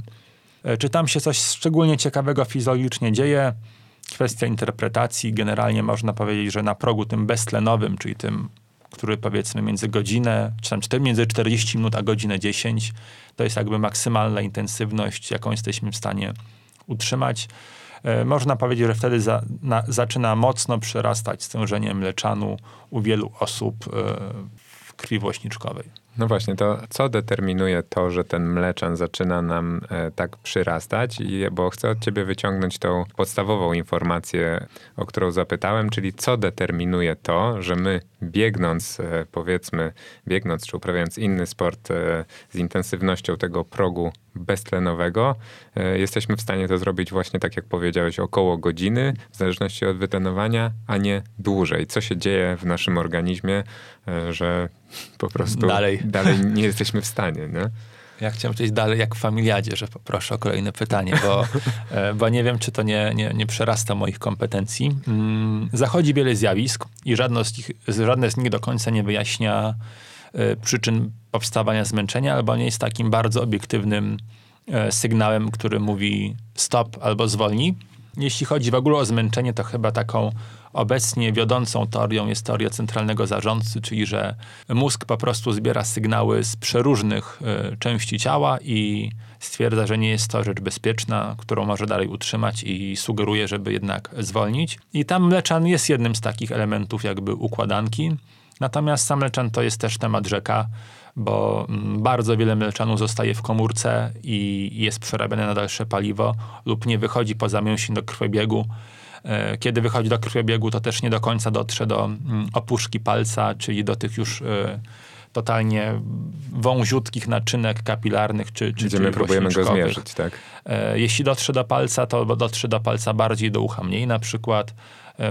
E, czy tam się coś szczególnie ciekawego fizjologicznie dzieje? Kwestia interpretacji. Generalnie można powiedzieć, że na progu tym beztlenowym, czyli tym, który powiedzmy między godzinę, czy tam między 40 minut a godzinę 10, to jest jakby maksymalna intensywność, jaką jesteśmy w stanie utrzymać. E, można powiedzieć, że wtedy za, na, zaczyna mocno przerastać stężenie mleczanu u wielu osób e, w krwi włośniczkowej. No właśnie, to co determinuje to, że ten mleczan zaczyna nam e, tak przyrastać? I, bo chcę od ciebie wyciągnąć tą podstawową informację, o którą zapytałem, czyli co determinuje to, że my biegnąc, e, powiedzmy, biegnąc czy uprawiając inny sport e, z intensywnością tego progu beztlenowego, e, jesteśmy w stanie to zrobić właśnie tak jak powiedziałeś, około godziny, w zależności od wytrenowania, a nie dłużej. Co się dzieje w naszym organizmie, że po prostu dalej, dalej nie jesteśmy w stanie, nie? Ja chciałem przejść dalej jak w familiadzie, że poproszę o kolejne pytanie, bo, e, bo nie wiem, czy to nie, nie, nie przerasta moich kompetencji. Mm, zachodzi wiele zjawisk i żadne z, nich, żadne z nich do końca nie wyjaśnia e, przyczyn powstawania zmęczenia, albo nie jest takim bardzo obiektywnym e, sygnałem, który mówi stop albo zwolnij. Jeśli chodzi w ogóle o zmęczenie, to chyba taką Obecnie wiodącą teorią jest teoria centralnego zarządcy, czyli że mózg po prostu zbiera sygnały z przeróżnych y, części ciała i stwierdza, że nie jest to rzecz bezpieczna, którą może dalej utrzymać i sugeruje, żeby jednak zwolnić. I tam mleczan jest jednym z takich elementów jakby układanki. Natomiast sam mleczan to jest też temat rzeka, bo mm, bardzo wiele mleczanu zostaje w komórce i jest przerabiane na dalsze paliwo lub nie wychodzi poza mięsień do krwobiegu. E, kiedy wychodzi do krwiobiegu, to też nie do końca dotrze do mm, opuszki palca, czyli do tych już e, totalnie wąziutkich naczynek kapilarnych, czy, czy Gdzie my próbujemy go zmierzyć, tak? E, jeśli dotrze do palca, to dotrze do palca bardziej, do ucha mniej na przykład,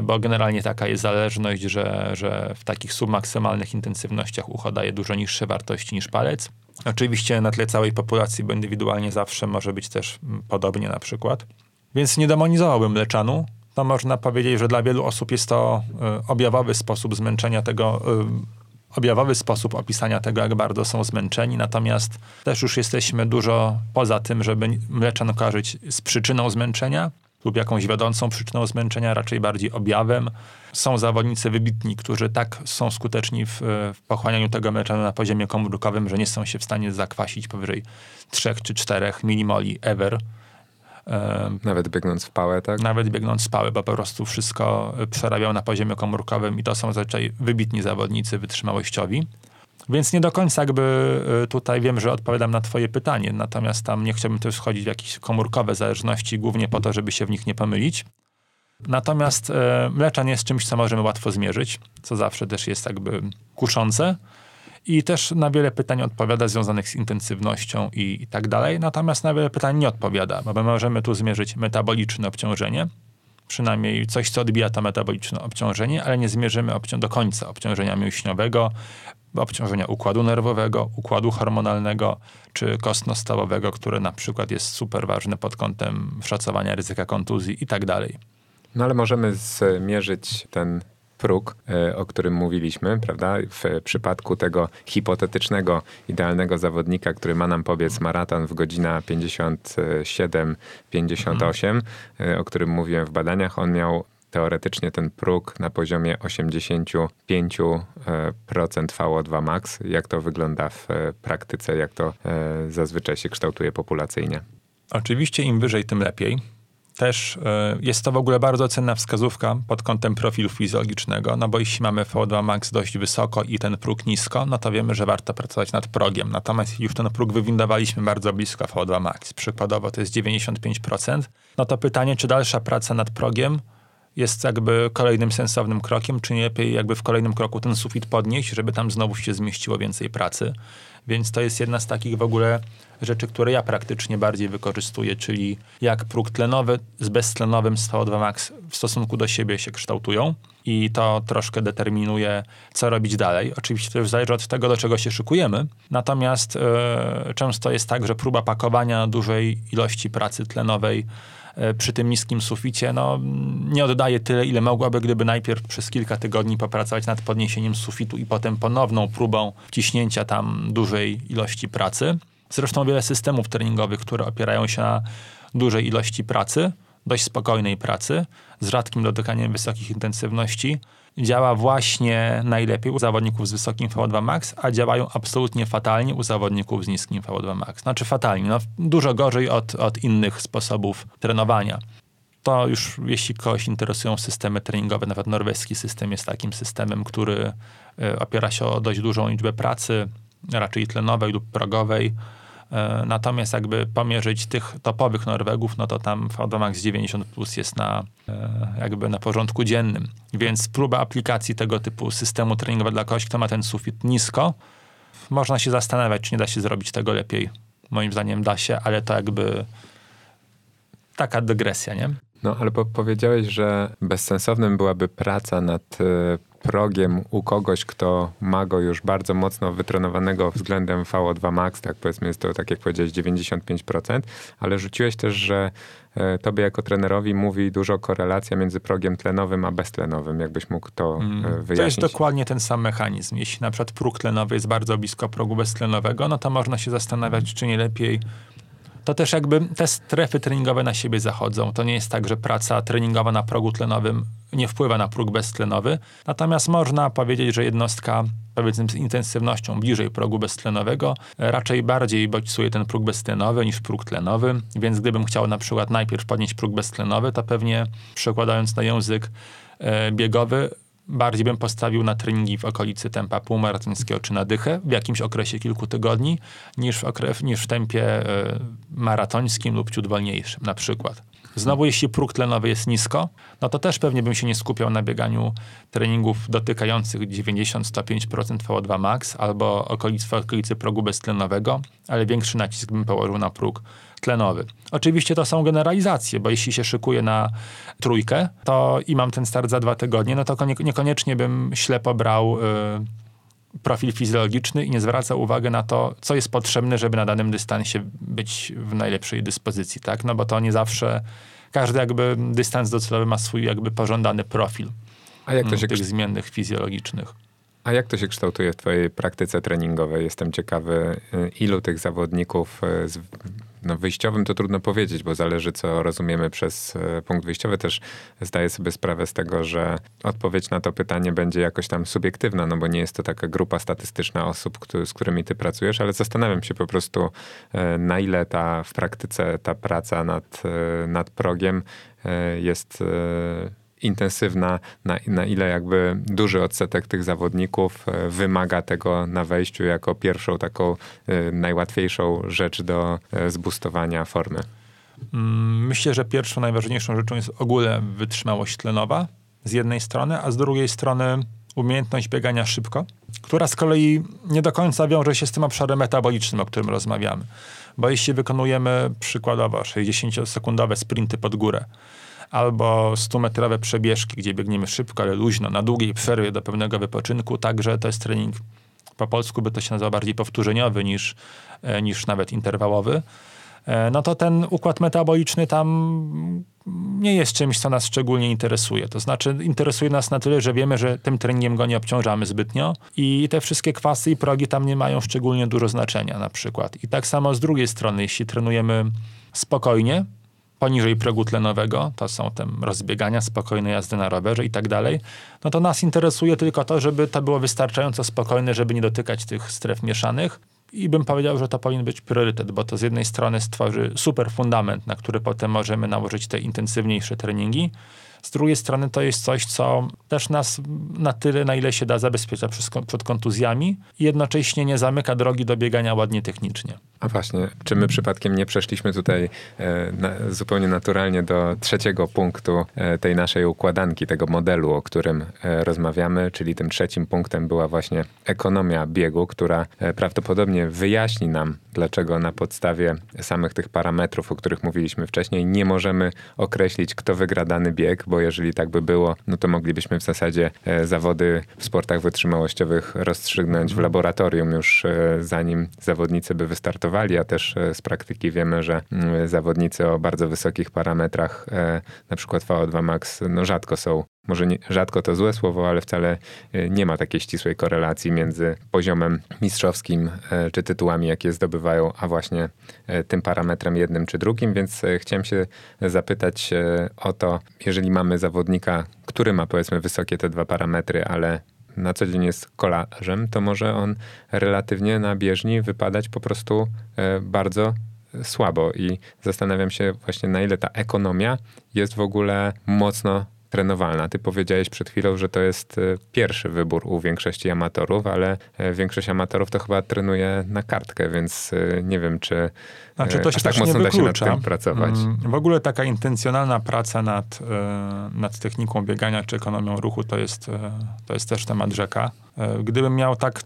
bo generalnie taka jest zależność, że, że w takich submaksymalnych intensywnościach ucho daje dużo niższe wartości niż palec. Oczywiście na tle całej populacji, bo indywidualnie zawsze może być też mm, podobnie na przykład. Więc nie demonizowałbym leczanu, można powiedzieć, że dla wielu osób jest to y, objawowy sposób zmęczenia tego, y, objawowy sposób opisania tego, jak bardzo są zmęczeni. Natomiast też już jesteśmy dużo poza tym, żeby mleczan kojarzyć z przyczyną zmęczenia lub jakąś wiodącą przyczyną zmęczenia, raczej bardziej objawem. Są zawodnicy wybitni, którzy tak są skuteczni w, w pochłanianiu tego mleczanu na poziomie komórkowym, że nie są się w stanie zakwasić powyżej 3 czy 4 milimoli ever nawet biegnąc w pałę, tak? Nawet biegnąc w pałę, bo po prostu wszystko przerabiał na poziomie komórkowym i to są zazwyczaj wybitni zawodnicy wytrzymałościowi. Więc nie do końca jakby e, tutaj wiem, że odpowiadam na twoje pytanie, natomiast tam nie chciałbym też wchodzić w jakieś komórkowe zależności, głównie po to, żeby się w nich nie pomylić. Natomiast e, mleczan jest czymś, co możemy łatwo zmierzyć, co zawsze też jest jakby kuszące i też na wiele pytań odpowiada związanych z intensywnością i, i tak dalej. Natomiast na wiele pytań nie odpowiada, bo my możemy tu zmierzyć metaboliczne obciążenie, przynajmniej coś, co odbija to metaboliczne obciążenie, ale nie zmierzymy obcią do końca obciążenia mięśniowego, obciążenia układu nerwowego, układu hormonalnego czy kostno-stawowego, które na przykład jest super ważne pod kątem szacowania ryzyka kontuzji i tak dalej. No ale możemy zmierzyć ten próg, e, o którym mówiliśmy, prawda? W przypadku tego hipotetycznego, idealnego zawodnika, który ma nam pobiec maraton w godzina 57-58, mhm. o którym mówiłem w badaniach, on miał teoretycznie ten próg na poziomie 85% VO2 max. Jak to wygląda w e, praktyce, jak to e, zazwyczaj się kształtuje populacyjnie? Oczywiście im wyżej, tym lepiej też e, jest to w ogóle bardzo cenna wskazówka pod kątem profilu fizjologicznego, no bo jeśli mamy VO2 max dość wysoko i ten próg nisko, no to wiemy, że warto pracować nad progiem. Natomiast już ten próg wywindowaliśmy bardzo blisko VO2 max, przykładowo to jest 95%, no to pytanie, czy dalsza praca nad progiem jest jakby kolejnym sensownym krokiem, czy nie lepiej jakby w kolejnym kroku ten sufit podnieść, żeby tam znowu się zmieściło więcej pracy. Więc to jest jedna z takich w ogóle rzeczy, które ja praktycznie bardziej wykorzystuję, czyli jak próg tlenowy z beztlenowym z VO2 max w stosunku do siebie się kształtują i to troszkę determinuje, co robić dalej. Oczywiście to już zależy od tego, do czego się szykujemy. Natomiast yy, często jest tak, że próba pakowania dużej ilości pracy tlenowej przy tym niskim suficie, no, nie oddaje tyle, ile mogłaby, gdyby najpierw przez kilka tygodni popracować nad podniesieniem sufitu i potem ponowną próbą wciśnięcia tam dużej ilości pracy. Zresztą wiele systemów treningowych, które opierają się na dużej ilości pracy, dość spokojnej pracy, z rzadkim dotykaniem wysokich intensywności, działa właśnie najlepiej u zawodników z wysokim VO2 max, a działają absolutnie fatalnie u zawodników z niskim VO2 max. Znaczy fatalnie, no, dużo gorzej od, od innych sposobów trenowania. To już, jeśli kogoś interesują systemy treningowe, nawet norweski system jest takim systemem, który y, opiera się o dość dużą liczbę pracy, raczej tlenowej lub progowej, E, natomiast jakby pomierzyć tych topowych Norwegów, no to tam VO2 Max 90 plus jest na, e, jakby na porządku dziennym. Więc próba aplikacji tego typu systemu treningowego dla kogoś, kto ma ten sufit nisko, można się zastanawiać, czy nie da się zrobić tego lepiej. Moim zdaniem da się, ale to jakby taka dygresja, nie? No, ale po powiedziałeś, że bezsensownym byłaby praca nad e, progiem u kogoś, kto ma go już bardzo mocno wytrenowanego względem VO2 max, tak powiedzmy jest to, tak jak powiedziałeś, 95%, ale rzuciłeś też, że e, tobie jako trenerowi mówi dużo korelacja między progiem tlenowym a beztlenowym. Jakbyś mógł to mm, wyjaśnić? To jest dokładnie ten sam mechanizm. Jeśli na przykład próg tlenowy jest bardzo blisko progu beztlenowego, no to można się zastanawiać, czy nie lepiej to też jakby te strefy treningowe na siebie zachodzą. To nie jest tak, że praca treningowa na progu tlenowym nie wpływa na próg beztlenowy. Natomiast można powiedzieć, że jednostka powiedzmy z intensywnością bliżej progu beztlenowego raczej bardziej bodźcuje ten próg beztlenowy niż próg tlenowy, więc gdybym chciał na przykład najpierw podnieść próg beztlenowy, to pewnie przekładając na język e, biegowy bardziej bym postawił na treningi w okolicy tempa półmaratońskiego czy na dychę w jakimś okresie kilku tygodni, niż w, okres, niż w tempie y, maratońskim lub ciut wolniejszym na przykład. Znowu, jeśli próg tlenowy jest nisko, no to też pewnie bym się nie skupiał na bieganiu treningów dotykających 90-105% VO2 max albo okolicy, w okolicy progu beztlenowego, ale większy nacisk bym położył na próg tlenowy. Oczywiście to są generalizacje, bo jeśli się szykuję na trójkę to i mam ten start za dwa tygodnie, no to niekoniecznie bym ślepo brał y, profil fizjologiczny i nie zwracał uwagi na to, co jest potrzebne, żeby na danym dystansie być w najlepszej dyspozycji, tak? No bo to nie zawsze, każdy jakby dystans docelowy ma swój jakby pożądany profil. A jak to mm, się tych zmiennych fizjologicznych. A jak to się kształtuje w twojej praktyce treningowej? Jestem ciekawy, y, ilu tych zawodników y, z no wyjściowym to trudno powiedzieć, bo zależy, co rozumiemy przez e, punkt wyjściowy. Też zdaję sobie sprawę z tego, że odpowiedź na to pytanie będzie jakoś tam subiektywna, no bo nie jest to taka grupa statystyczna osób, z którymi ty pracujesz, ale zastanawiam się po prostu, e, na ile ta w praktyce ta praca nad, e, nad progiem jest intensywna, na, na ile jakby duży odsetek tych zawodników e, wymaga tego na wejściu jako pierwszą taką e, najłatwiejszą rzecz do e, zbustowania formy? Mm, myślę, że pierwszą najważniejszą rzeczą jest ogólnie wytrzymałość tlenowa z jednej strony, a z drugiej strony umiejętność biegania szybko, która z kolei nie do końca wiąże się z tym obszarem metabolicznym, o którym rozmawiamy. Bo jeśli wykonujemy przykładowo 60-sekundowe sprinty pod górę, albo 100-metrowe przebieżki, gdzie biegniemy szybko, ale luźno, na długiej przerwie do pewnego wypoczynku, także to jest trening, po polsku by to się nazywa bardziej powtórzeniowy niż, e, niż nawet interwałowy, e, no to ten układ metaboliczny tam nie jest czymś, co nas szczególnie interesuje. To znaczy interesuje nas na tyle, że wiemy, że tym treningiem go nie obciążamy zbytnio i te wszystkie kwasy i progi tam nie mają szczególnie dużo znaczenia na przykład. I tak samo z drugiej strony, jeśli trenujemy spokojnie, poniżej progu tlenowego, to są te rozbiegania, spokojne jazdy na rowerze i tak dalej, no to nas interesuje tylko to, żeby to było wystarczająco spokojne, żeby nie dotykać tych stref mieszanych. I bym powiedział, że to powinien być priorytet, bo to z jednej strony stworzy super fundament, na który potem możemy nałożyć te intensywniejsze treningi, z drugiej strony to jest coś, co też nas na tyle, na ile się da, zabezpiecza przed kontuzjami i jednocześnie nie zamyka drogi do biegania ładnie technicznie. A właśnie, czy my przypadkiem nie przeszliśmy tutaj e, na, zupełnie naturalnie do trzeciego punktu e, tej naszej układanki, tego modelu, o którym e, rozmawiamy, czyli tym trzecim punktem była właśnie ekonomia biegu, która e, prawdopodobnie wyjaśni nam, dlaczego na podstawie samych tych parametrów, o których mówiliśmy wcześniej, nie możemy określić, kto wygra dany bieg, bo jeżeli tak by było, no to moglibyśmy w zasadzie e, zawody w sportach wytrzymałościowych rozstrzygnąć w laboratorium już e, zanim zawodnicy by wystartowali, a też e, z praktyki wiemy, że mm, zawodnicy o bardzo wysokich parametrach, na przykład VO2 max, no rzadko są może nie, rzadko to złe słowo, ale wcale e, nie ma takiej ścisłej korelacji między poziomem mistrzowskim e, czy tytułami, jakie zdobywają, a właśnie e, tym parametrem jednym czy drugim, więc chciałem się zapytać o to, jeżeli mamy zawodnika, który ma powiedzmy wysokie te dwa parametry, ale na co dzień jest kolarzem, to może on relatywnie na bieżni wypadać po prostu bardzo słabo. I zastanawiam się właśnie na ile ta ekonomia jest w ogóle mocno trenowalna. Ty powiedziałeś przed chwilą, że to jest e, pierwszy wybór u większości amatorów, ale e, większość amatorów to chyba trenuje na kartkę, więc e, nie wiem, czy, znaczy, to się tak mocno da się nad tym pracować. Mm, w ogóle taka intencjonalna praca nad, nad techniką biegania czy ekonomią ruchu to jest, to jest też temat rzeka. Gdybym miał tak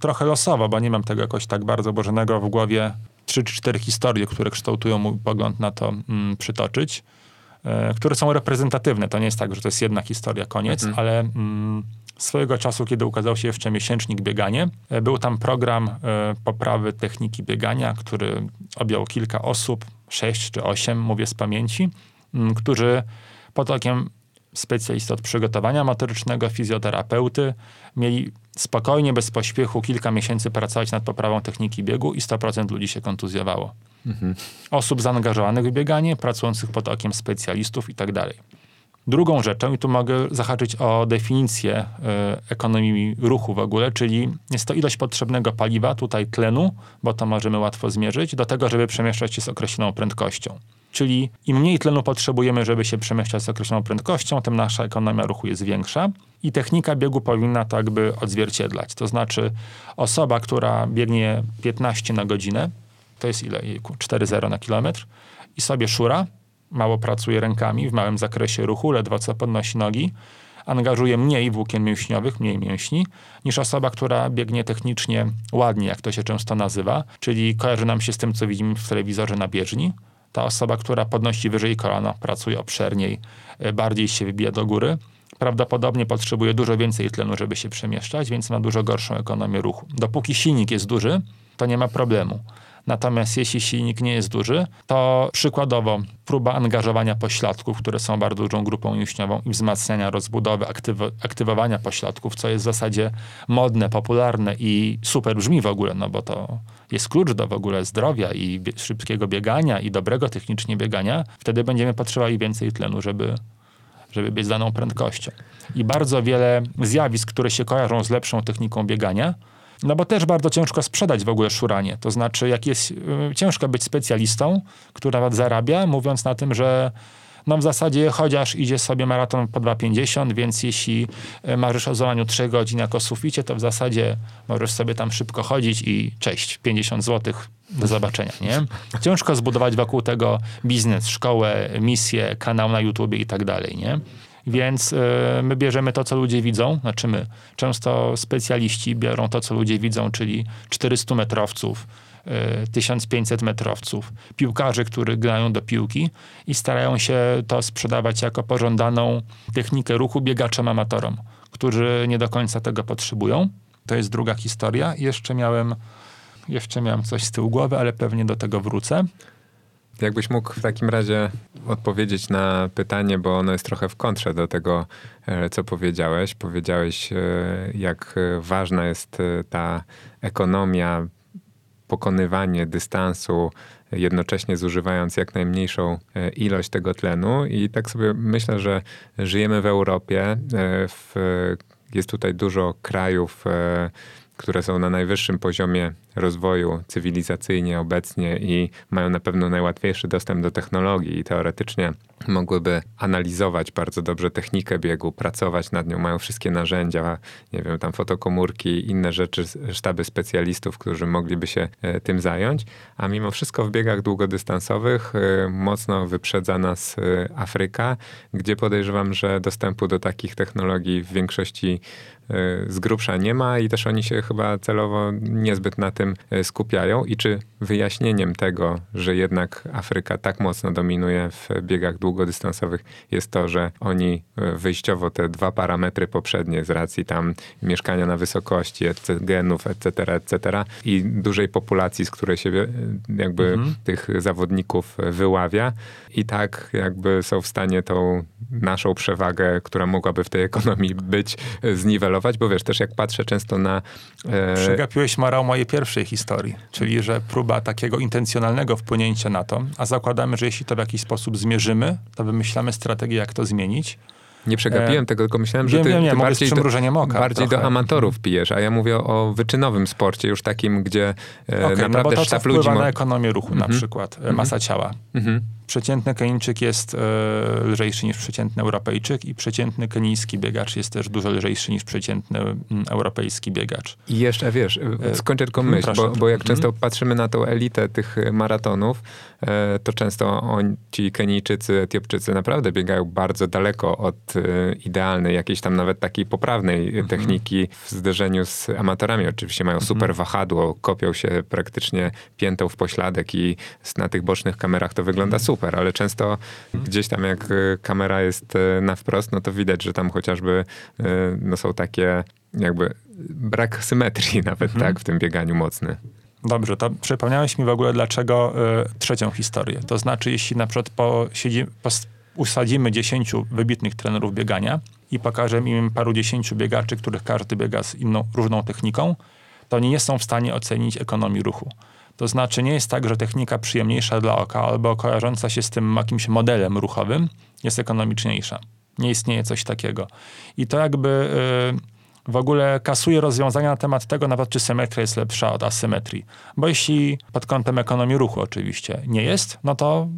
trochę losowo, bo nie mam tego jakoś tak bardzo obłożonego w głowie, trzy czy cztery historie, które kształtują mój pogląd na to mm, przytoczyć, które są reprezentatywne. To nie jest tak, że to jest jedna historia, koniec, mhm. ale mm, swojego czasu, kiedy ukazał się jeszcze miesięcznik bieganie, e, był tam program e, poprawy techniki biegania, który objął kilka osób, sześć czy osiem, mówię z pamięci, m, którzy pod okiem specjalista od przygotowania motorycznego, fizjoterapeuty, mieli spokojnie, bez pośpiechu kilka miesięcy pracować nad poprawą techniki biegu i 100% ludzi się kontuzjowało. Mhm. Osób zaangażowanych w bieganie, pracujących pod okiem specjalistów i tak. Drugą rzeczą, i tu mogę zahaczyć o definicję y, ekonomii ruchu w ogóle, czyli jest to ilość potrzebnego paliwa, tutaj tlenu, bo to możemy łatwo zmierzyć, do tego, żeby przemieszczać się z określoną prędkością. Czyli im mniej tlenu potrzebujemy, żeby się przemieszczać z określoną prędkością, tym nasza ekonomia ruchu jest większa i technika biegu powinna to jakby odzwierciedlać. To znaczy osoba, która biegnie 15 na godzinę, to jest ile? 4,0 na kilometr i sobie szura, mało pracuje rękami w małym zakresie ruchu, ledwo co podnosi nogi, angażuje mniej włókien mięśniowych, mniej mięśni, niż osoba, która biegnie technicznie ładnie, jak to się często nazywa, czyli kojarzy nam się z tym, co widzimy w telewizorze na bieżni. Ta osoba, która podnosi wyżej kolana, pracuje obszerniej, e, bardziej się wybija do góry, prawdopodobnie potrzebuje dużo więcej tlenu, żeby się przemieszczać, więc ma dużo gorszą ekonomię ruchu. Dopóki silnik jest duży, to nie ma problemu. Natomiast jeśli silnik nie jest duży, to przykładowo próba angażowania pośladków, które są bardzo dużą grupą mięśniową i wzmacniania rozbudowy, aktyw- aktywowania pośladków, co jest w zasadzie modne, popularne i super brzmi w ogóle, no bo to jest klucz do w ogóle zdrowia i bie- szybkiego biegania i dobrego technicznie biegania, wtedy będziemy potrzebowali więcej tlenu, żeby żeby biec daną prędkością. I bardzo wiele zjawisk, które się kojarzą z lepszą techniką biegania, no bo też bardzo ciężko sprzedać w ogóle szuranie. To znaczy, jak jest y, ciężko być specjalistą, który nawet zarabia, mówiąc na tym, że no w zasadzie chociaż idzie sobie maraton po 2,50, więc jeśli y, marzysz o złamaniu 3 godzin jako suficie, to w zasadzie możesz sobie tam szybko chodzić i cześć, 50 zł do zobaczenia, nie? Ciężko zbudować wokół tego biznes, szkołę, misję, kanał na YouTube i tak dalej, nie? Więc y, my bierzemy to, co ludzie widzą, znaczy my. Często specjaliści biorą to, co ludzie widzą, czyli 400 metrowców, 1500 y, metrowców, piłkarzy, którzy grają do piłki i starają się to sprzedawać jako pożądaną technikę ruchu biegaczom amatorom, którzy nie do końca tego potrzebują. To jest druga historia. Jeszcze miałem, jeszcze miałem coś z tyłu głowy, ale pewnie do tego wrócę. Jakbyś mógł w takim razie odpowiedzieć na pytanie, bo ono jest trochę w kontrze do tego, e, co powiedziałeś. Powiedziałeś, e, jak ważna jest e, ta ekonomia, pokonywanie dystansu, jednocześnie zużywając jak najmniejszą ilość tego tlenu. I tak sobie myślę, że żyjemy w Europie. W, jest tutaj dużo krajów które są na najwyższym poziomie rozwoju cywilizacyjnie obecnie i mają na pewno najłatwiejszy dostęp do technologii i teoretycznie mogłyby analizować bardzo dobrze technikę biegu, pracować nad nią, mają wszystkie narzędzia, nie wiem, tam fotokomórki, inne rzeczy, sztaby specjalistów, którzy mogliby się e, tym zająć, a mimo wszystko w biegach długodystansowych e, mocno wyprzedza nas e, Afryka, gdzie podejrzewam, że dostępu do takich technologii w większości z grubsza nie ma i też oni się chyba celowo niezbyt na tym skupiają. I czy wyjaśnieniem tego, że jednak Afryka tak mocno dominuje w biegach długodystansowych jest to, że oni wyjściowo te dwa parametry poprzednie z racji tam mieszkania na wysokości, genów, etc., etc. i dużej populacji, z której się jakby mhm. tych zawodników wyławia i tak jakby są w stanie tą naszą przewagę, która mogłaby w tej ekonomii być, zniwelować, bo wiesz, też jak patrzę często na... E... Przegapiłeś Marał mojej pierwszej historii, czyli że próba takiego intencjonalnego wpłynięcia na to, a zakładamy, że jeśli to w jakiś sposób zmierzymy, to wymyślamy strategię, jak to zmienić, nie przegapiłem e, tego, tylko myślałem, że wiem, ty, wiem, nie, ty bardziej, do, oka, bardziej do amatorów pijesz, a ja mówię o wyczynowym sporcie, już takim, gdzie e, okay, naprawdę no bo to, sztab ludzi... Ma... na ekonomię ruchu mm -hmm. na przykład, mm -hmm. masa ciała. Mm -hmm przeciętny Kenijczyk jest e, lżejszy niż przeciętny Europejczyk i przeciętny kenijski biegacz jest też dużo lżejszy niż przeciętny mm, europejski biegacz. I jeszcze, wiesz, e, skończę tylko myśl, bo, bo, jak często patrzymy na tą elitę tych maratonów, e, to często on, ci Kenijczycy, Etiopczycy naprawdę biegają bardzo daleko od e, idealnej, jakiejś tam nawet takiej poprawnej mm -hmm. techniki w zderzeniu z amatorami. Oczywiście mają super -hmm. wahadło, kopią się praktycznie piętą w pośladek i na tych bocznych kamerach to wygląda super super, ale często gdzieś tam jak y, kamera jest y, na wprost, no to widać, że tam chociażby y, no są takie jakby brak symetrii nawet, mhm. tak, w tym bieganiu mocny. Dobrze, to przypomniałeś mi w ogóle dlaczego y, trzecią historię. To znaczy, jeśli na przykład po, siedzi, po, usadzimy dziesięciu wybitnych trenerów biegania i pokażemy im paru dziesięciu biegaczy, których każdy biega z inną, różną techniką, to oni nie są w stanie ocenić ekonomii ruchu. To znaczy nie jest tak, że technika przyjemniejsza dla oka albo kojarząca się z tym jakimś modelem ruchowym jest ekonomiczniejsza. Nie istnieje coś takiego. I to jakby yy, w ogóle kasuje rozwiązania na temat tego, nawet czy symetria jest lepsza od asymetrii. Bo jeśli pod kątem ekonomii ruchu oczywiście nie jest, no to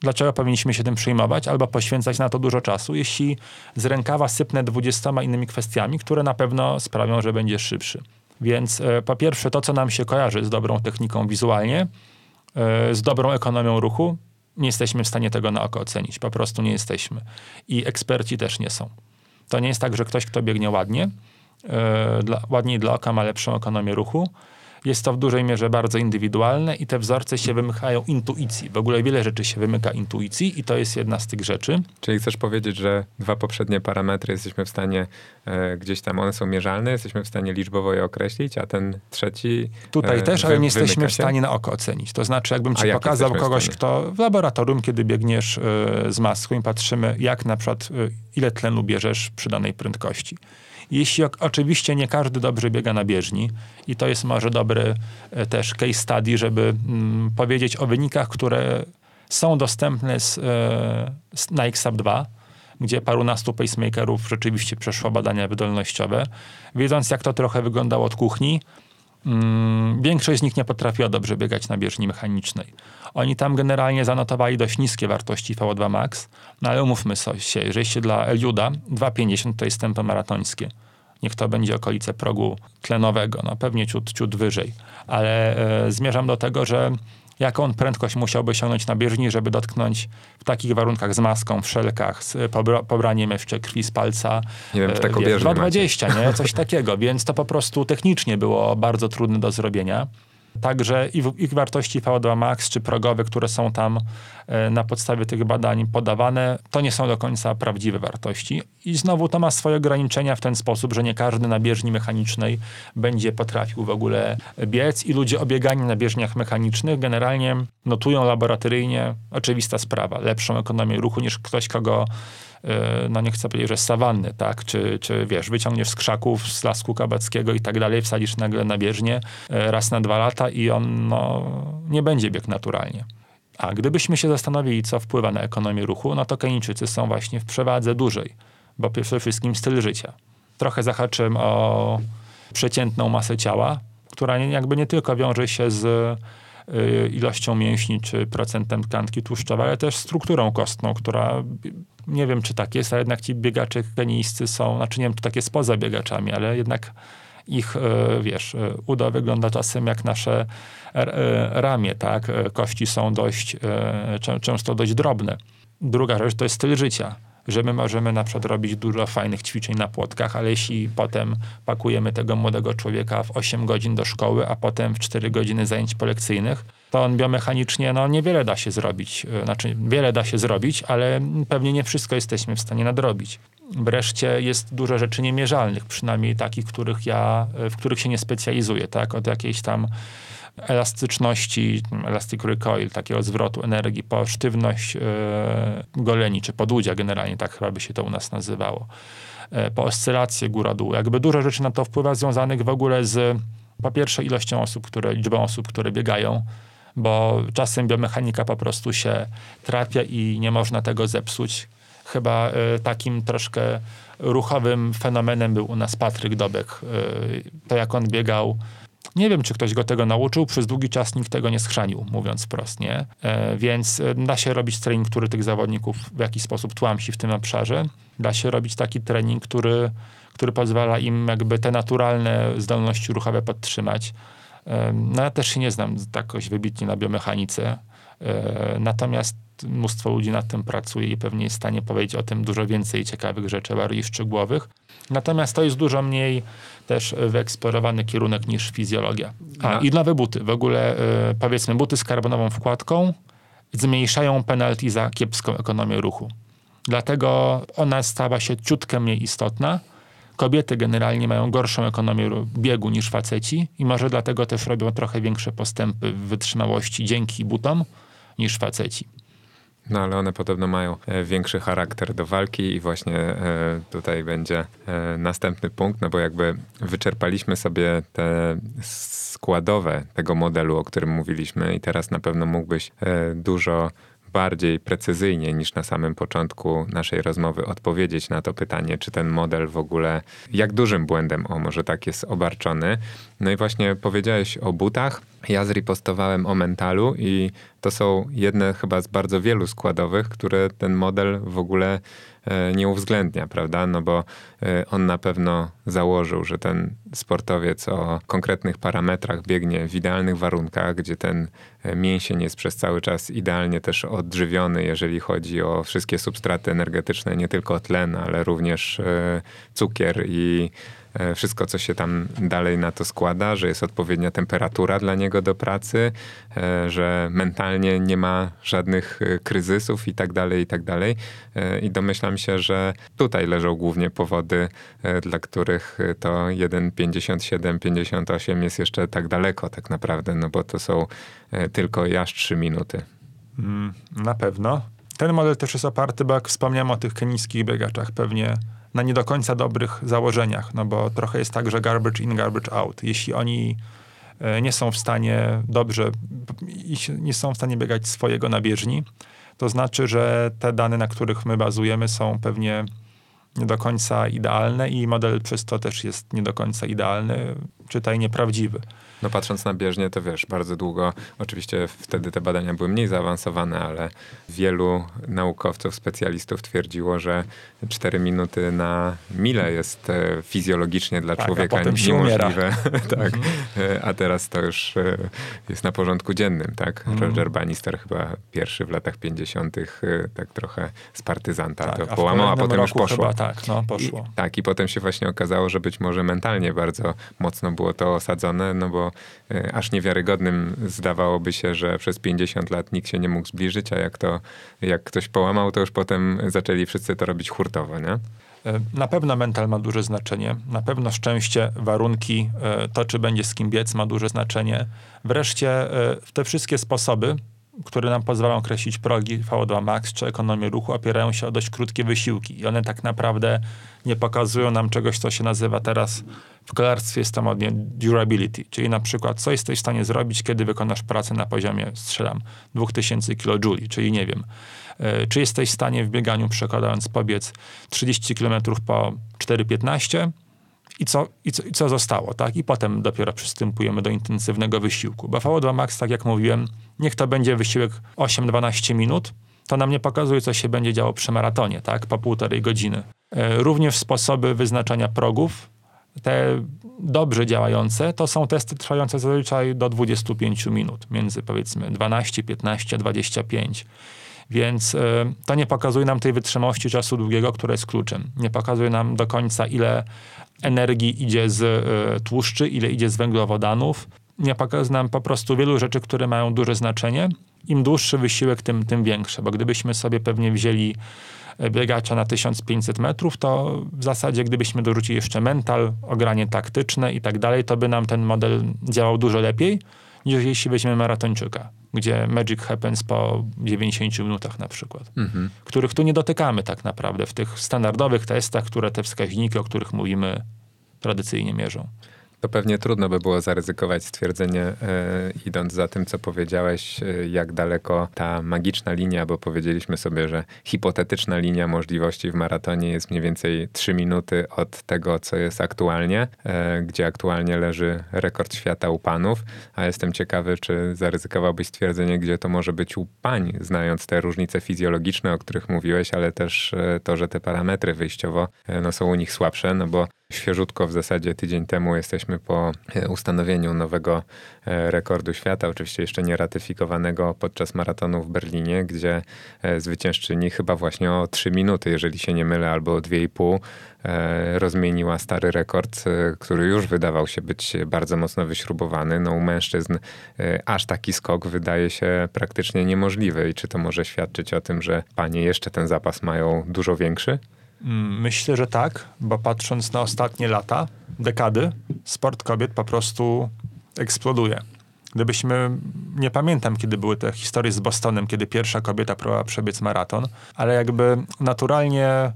dlaczego powinniśmy się tym przejmować albo poświęcać na to dużo czasu, jeśli z rękawa sypnę dwudziestoma innymi kwestiami, które na pewno sprawią, że będzie szybszy. Więc e, po pierwsze, to, co nam się kojarzy z dobrą techniką wizualnie, e, z dobrą ekonomią ruchu, nie jesteśmy w stanie tego na oko ocenić. Po prostu nie jesteśmy. I eksperci też nie są. To nie jest tak, że ktoś, kto biegnie ładnie, e, dla, ładniej dla oka ma lepszą ekonomię ruchu, jest to w dużej mierze bardzo indywidualne i te wzorce się wymykają intuicji. W ogóle wiele rzeczy się wymyka intuicji i to jest jedna z tych rzeczy. Czyli chcesz powiedzieć, że dwa poprzednie parametry jesteśmy w stanie e, gdzieś tam, one są mierzalne, jesteśmy w stanie liczbowo je określić, a ten trzeci Tutaj e, też, ale nie jesteśmy w stanie na oko ocenić. To znaczy, jakbym ci pokazał kogoś, kto w laboratorium, kiedy biegniesz e, z maską i patrzymy, jak na przykład, e, ile tlenu bierzesz przy danej prędkości. Jeśli oczywiście nie każdy dobrze biega na bieżni i to jest może dobry e, też case study, żeby mm, powiedzieć o wynikach, które są dostępne z, e, z, na XAP 2, gdzie parunastu pacemakerów rzeczywiście przeszło badania wydolnościowe. Wiedząc, jak to trochę wyglądało od kuchni, mm, większość z nich nie potrafiła dobrze biegać na bieżni mechanicznej. Oni tam generalnie zanotowali dość niskie wartości VO2 max, no ale umówmy się, że jeśli dla Eliuda 2,50 to jest tempo maratońskie. Niech to będzie okolice progu tlenowego, no pewnie ciut, ciut wyżej. Ale e, zmierzam do tego, że jaką prędkość musiałby osiągnąć na bieżni, żeby dotknąć w takich warunkach z maską, w szelkach, z pobra pobraniem jeszcze krwi z palca. Nie wiem, czy taką wiesz, 2,20, nie? Coś takiego. Więc to po prostu technicznie było bardzo trudne do zrobienia. Także ich wartości VO2 max czy progowe, które są tam e, na podstawie tych badań podawane, to nie są do końca prawdziwe wartości. I znowu to ma swoje ograniczenia w ten sposób, że nie każdy na bieżni mechanicznej będzie potrafił w ogóle biec i ludzie obiegani na bieżniach mechanicznych generalnie notują laboratoryjnie, oczywista sprawa, lepszą ekonomię ruchu niż ktoś, kogo no nie chcę powiedzieć, że sawanny, tak, czy, czy wiesz, wyciągniesz z krzaków, z lasku kabackiego i tak dalej, wsadzisz nagle na bieżnię e, raz na dwa lata i on no, nie będzie biegł naturalnie. A gdybyśmy się zastanowili, co wpływa na ekonomię ruchu, no to Kenijczycy są właśnie w przewadze dużej, bo przede wszystkim styl życia. Trochę zahaczyłem o przeciętną masę ciała, która jakby nie tylko wiąże się z ilością mięśni czy procentem tkanki tłuszczowej, ale też strukturą kostną, która nie wiem, czy tak jest, ale jednak ci biegacze kenijscy są, znaczy nie wiem, czy tak jest poza biegaczami, ale jednak ich, e, wiesz, e, udo wygląda czasem jak nasze ramię, tak? Kości są dość, często dość drobne. Druga rzecz to jest styl życia że my możemy na przykład robić dużo fajnych ćwiczeń na płotkach, ale jeśli potem pakujemy tego młodego człowieka w 8 godzin do szkoły, a potem w 4 godziny zajęć polekcyjnych, to on biomechanicznie no, niewiele da się zrobić. Znaczy, wiele da się zrobić, ale pewnie nie wszystko jesteśmy w stanie nadrobić. Wreszcie jest dużo rzeczy niemierzalnych, przynajmniej takich, których ja, w których się nie specjalizuję, tak? Od jakiejś tam elastyczności, elastic recoil, takiego zwrotu energii, po sztywność e, goleni, czy podłudzia generalnie, tak chyba by się to u nas nazywało, e, po oscylację góra-dół. Jakby dużo rzeczy na to wpływa związanych w ogóle z, po pierwsze, ilością osób, które, liczbą osób, które biegają, bo czasem biomechanika po prostu się trafia i nie można tego zepsuć. Chyba y, takim troszkę ruchowym fenomenem był u nas Patryk Dobek. Y, to jak on biegał, nie wiem, czy ktoś go tego nauczył, przez długi czas nikt tego nie schrzanił, mówiąc wprost, nie? E, więc da się robić trening, który tych zawodników w jakiś sposób tłamsi w tym obszarze. Da się robić taki trening, który, który pozwala im jakby te naturalne zdolności ruchowe podtrzymać. No ja też się nie znam tak jakoś wybitnie na biomechanice, e, natomiast mnóstwo ludzi nad tym pracuje i pewnie jest w stanie powiedzieć o tym dużo więcej ciekawych rzeczy, bardziej szczegółowych. Natomiast to jest dużo mniej też wyeksplorowany kierunek niż fizjologia. A, no. i nowe buty. W ogóle e, powiedzmy buty z karbonową wkładką zmniejszają penalty za kiepską ekonomię ruchu. Dlatego ona stała się ciutkę mniej istotna, Kobiety generalnie mają gorszą ekonomię biegu niż faceci i może dlatego też robią trochę większe postępy w wytrzymałości dzięki butom niż faceci. No ale one podobno mają e, większy charakter do walki i właśnie e, tutaj będzie e, następny punkt, no bo jakby wyczerpaliśmy sobie te składowe tego modelu, o którym mówiliśmy i teraz na pewno mógłbyś dużo bardziej precyzyjnie niż na samym początku naszej rozmowy odpowiedzieć na to pytanie, czy ten model w ogóle, jak dużym błędem, o może tak jest obarczony. No i właśnie powiedziałeś o butach. Ja zripostowałem o mentalu i to są jedne chyba z bardzo wielu składowych, które ten model w ogóle nie uwzględnia, prawda? No bo e, on na pewno założył, że ten sportowiec o konkretnych parametrach biegnie w idealnych warunkach, gdzie ten e, mięsień jest przez cały czas idealnie też odżywiony, jeżeli chodzi o wszystkie substraty energetyczne, nie tylko tlen, ale również cukier i E, wszystko, co się tam dalej na to składa, że jest odpowiednia temperatura dla niego do pracy, e, że mentalnie nie ma żadnych e, kryzysów i tak dalej, i tak dalej. I domyślam się, że tutaj leżą głównie powody, dla których to 1,57, 58 jest jeszcze tak daleko tak naprawdę, no bo to są tylko aż 3 minuty. Mm, na pewno. Ten model też jest oparty, bo jak wspomniałem o tych kenijskich biegaczach, pewnie na nie do końca dobrych założeniach, no bo trochę jest tak, że garbage in, garbage out. Jeśli oni e, nie są w stanie dobrze, nie są w stanie biegać swojego na bieżni, to znaczy, że te dane, na których my bazujemy, są pewnie nie do końca idealne i model przez to też jest nie do końca idealny, czytaj nieprawdziwy. No patrząc na bieżnię, to wiesz, bardzo długo, oczywiście wtedy te badania były mniej zaawansowane, ale wielu naukowców, specjalistów twierdziło, że 4 minuty na milę jest e, fizjologicznie dla tak, człowieka niemożliwe. tak. Mhm. E, a teraz to już e, jest na porządku dziennym, tak? Mhm. Roger Bannister chyba pierwszy w latach 50. tak trochę z partyzanta tak, to połamał, a potem już poszło. Chyba, tak, no, poszło. I, tak, i potem się właśnie okazało, że być może mentalnie bardzo mocno było to osadzone, no bo E, aż niewiarygodnym zdawałoby się, że przez 50 lat nikt się nie mógł zbliżyć, a jak to, jak ktoś połamał, to już potem zaczęli wszyscy to robić hurtowo, nie? E, na pewno mental ma duże znaczenie, na pewno szczęście, warunki, e, to czy będzie z kim biec ma duże znaczenie. Wreszcie te wszystkie sposoby, które nam pozwalają określić progi VO2 max czy ekonomię ruchu, opierają się o dość krótkie wysiłki i one tak naprawdę nie pokazują nam czegoś, co się nazywa teraz w kolarstwie jest to modnie durability, czyli na przykład co jesteś w stanie zrobić, kiedy wykonasz pracę na poziomie, strzelam, 2000 kJ, czyli nie wiem, e, czy jesteś w stanie w bieganiu przekładając pobiec 30 km po 4,15 i co, i, co, i co zostało, tak? I potem dopiero przystępujemy do intensywnego wysiłku. Bo VO2 Max, tak jak mówiłem, niech to będzie wysiłek 8-12 minut, to nam nie pokazuje, co się będzie działo przy maratonie, tak? Po półtorej godziny. E, również sposoby wyznaczania progów, te dobrze działające, to są testy trwające zazwyczaj do 25 minut, między powiedzmy 12, 15, 25. Więc y, to nie pokazuje nam tej wytrzymałości czasu długiego, która jest kluczem. Nie pokazuje nam do końca, ile energii idzie z y, tłuszczy, ile idzie z węglowodanów. Nie pokazuje nam po prostu wielu rzeczy, które mają duże znaczenie. Im dłuższy wysiłek, tym, tym większe, bo gdybyśmy sobie pewnie wzięli e, biegacza na 1500 metrów, to w zasadzie gdybyśmy dorzucili jeszcze mental, ogranie taktyczne i tak dalej, to by nam ten model działał dużo lepiej, niż jeśli weźmiemy maratończyka gdzie magic happens po 90 minutach na przykład, mhm. których tu nie dotykamy tak naprawdę w tych standardowych testach, które te wskaźniki, o których mówimy, tradycyjnie mierzą to pewnie trudno by było zaryzykować stwierdzenie, e, idąc za tym, co powiedziałeś, e, jak daleko ta magiczna linia, bo powiedzieliśmy sobie, że hipotetyczna linia możliwości w maratonie jest mniej więcej 3 minuty od tego, co jest aktualnie, e, gdzie aktualnie leży rekord świata u panów, a jestem ciekawy, czy zaryzykowałbyś stwierdzenie, gdzie to może być u pań, znając te różnice fizjologiczne, o których mówiłeś, ale też to, że te parametry wyjściowo no, są u nich słabsze, no bo Świeżutko w zasadzie tydzień temu jesteśmy po e, ustanowieniu nowego e, rekordu świata, oczywiście jeszcze nie ratyfikowanego podczas maratonu w Berlinie, gdzie e, zwyciężczyni chyba właśnie o 3 minuty, jeżeli się nie mylę, albo o 2,5 rozmieniła stary rekord, który już wydawał się być bardzo mocno wyśrubowany. No u mężczyzn aż taki skok wydaje się praktycznie niemożliwy i czy to może świadczyć o tym, że panie jeszcze ten zapas mają dużo większy? Mm, myślę, że tak, bo patrząc na ostatnie lata, dekady, sport kobiet po prostu eksploduje. Gdybyśmy, nie pamiętam kiedy były te historie z Bostonem, kiedy pierwsza kobieta próbowała przebiec maraton, ale jakby naturalnie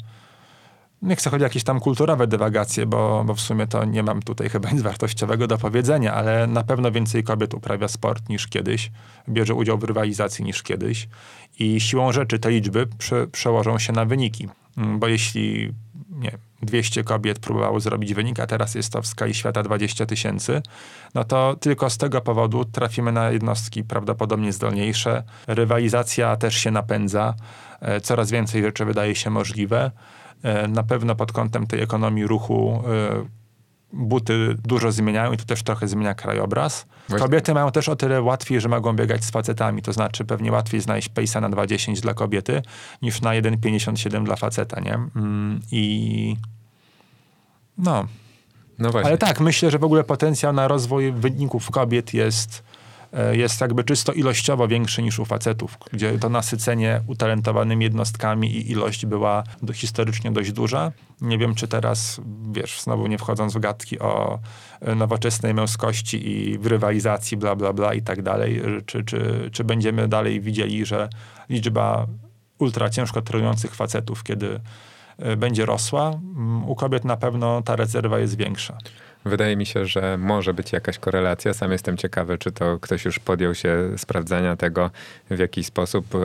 nie chcę chodzić jakieś tam kulturowe dywagacje, bo, bo w sumie to nie mam tutaj chyba nic wartościowego do powiedzenia, ale na pewno więcej kobiet uprawia sport niż kiedyś, bierze udział w rywalizacji niż kiedyś i siłą rzeczy te liczby prze, przełożą się na wyniki. Mm, bo jeśli nie, 200 kobiet próbowało zrobić wynik, a teraz jest to w skali świata 20 tysięcy, no to tylko z tego powodu trafimy na jednostki prawdopodobnie zdolniejsze. Rywalizacja też się napędza, e, coraz więcej rzeczy wydaje się możliwe. E, na pewno pod kątem tej ekonomii ruchu e, buty dużo zmieniają i to też trochę zmienia krajobraz. Właśnie. Kobiety mają też o tyle łatwiej, że mogą biegać z facetami, to znaczy pewnie łatwiej znaleźć pejsa na 2,10 dla kobiety niż na 1,57 dla faceta, nie? Mm, I no. no właśnie. Ale tak, myślę, że w ogóle potencjał na rozwój wyników kobiet jest jest jakby czysto ilościowo większy niż u facetów, gdzie to nasycenie utalentowanymi jednostkami i ilość była do, historycznie dość duża. Nie wiem, czy teraz, wiesz, znowu nie wchodząc w gadki o e, nowoczesnej męskości i w rywalizacji, bla, bla, bla i tak dalej, czy, czy, czy będziemy dalej widzieli, że liczba ultra ciężko trenujących facetów, kiedy e, będzie rosła, u kobiet na pewno ta rezerwa jest większa. Wydaje mi się, że może być jakaś korelacja. Sam jestem ciekawy, czy to ktoś już podjął się sprawdzania tego, w jaki sposób, e,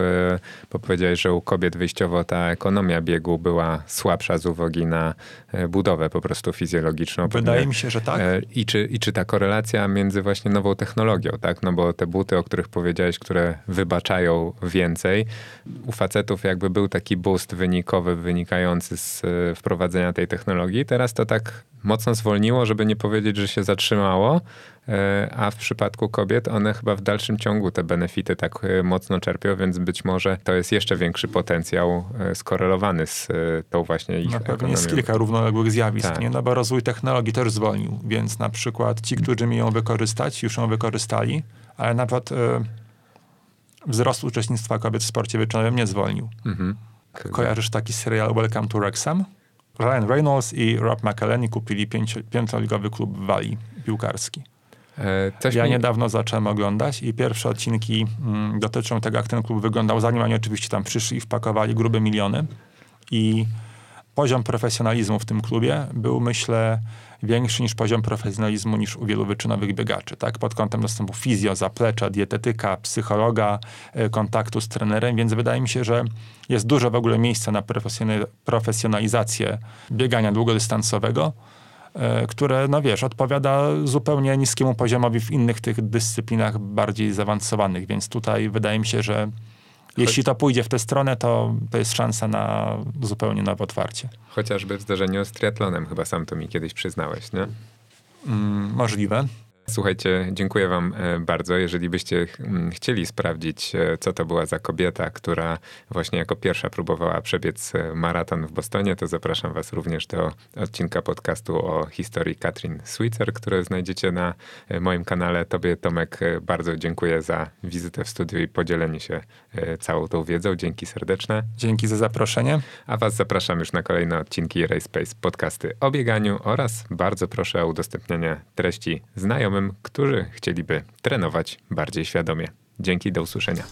bo powiedziałeś, że u kobiet wyjściowo ta ekonomia biegu była słabsza z uwagi na e, budowę po prostu fizjologiczną. Wydaje mi się, że tak. E, I czy, I czy ta korelacja między właśnie nową technologią, tak? No bo te buty, o których powiedziałeś, które wybaczają więcej, u facetów jakby był taki boost wynikowy wynikający z wprowadzenia tej technologii. Teraz to tak mocno zwolniło, żeby nie powiedzieć, że się zatrzymało, e, a w przypadku kobiet one chyba w dalszym ciągu te benefity tak e, mocno czerpią, więc być może to jest jeszcze większy potencjał e, skorelowany z tą właśnie ich Na pewno jest kilka równoległych zjawisk, tak. nie? no bo rozwój technologii też zwolnił, więc na przykład ci, którzy mi ją wykorzystać, już ją wykorzystali, ale nawet y, wzrost uczestnictwa kobiet w sporcie wyczynowym nie zwolnił. Mhm. Kojarzysz taki serial Welcome to Wrexham? Ryan Reynolds i Rob McElhenney kupili pięcioligowy klub w Walii piłkarski. E, ja mi... niedawno zacząłem oglądać i pierwsze odcinki mm, dotyczą tego, jak ten klub wyglądał, zanim oni oczywiście tam przyszli i wpakowali grube miliony. I poziom profesjonalizmu w tym klubie był, myślę, większy niż poziom profesjonalizmu niż u wielu wyczynowych biegaczy, tak? Pod kątem dostępu fizjo, zaplecza, dietetyka, psychologa, e, kontaktu z trenerem, więc wydaje mi się, że jest dużo w ogóle miejsca na profesjonalizację biegania długodystansowego, e, które, no wiesz, odpowiada zupełnie niskiemu poziomowi w innych tych dyscyplinach bardziej zaawansowanych, więc tutaj wydaje mi się, że jeśli to pójdzie w tę stronę, to, to jest szansa na zupełnie nowe otwarcie. Chociażby w zdarzeniu z triatlonem, chyba sam to mi kiedyś przyznałeś, nie? Mm, możliwe. Słuchajcie, dziękuję Wam e, bardzo. Jeżeli byście mm, chcieli sprawdzić, e, co to była za kobieta, która właśnie jako pierwsza próbowała przebiec e, maraton w Bostonie, to zapraszam Was również do odcinka podcastu o historii Katrin Switzer, które znajdziecie na moim kanale. Tobie, Tomek, bardzo dziękuję za wizytę w studiu i podzielenie się całą tą wiedzą. Dzięki serdeczne. Dzięki za zaproszenie. A Was zapraszam już na kolejne odcinki RaceSpace podcasty o bieganiu oraz bardzo proszę o udostępnianie treści znajomym, którzy chcieliby trenować bardziej świadomie. Dzięki, do usłyszenia.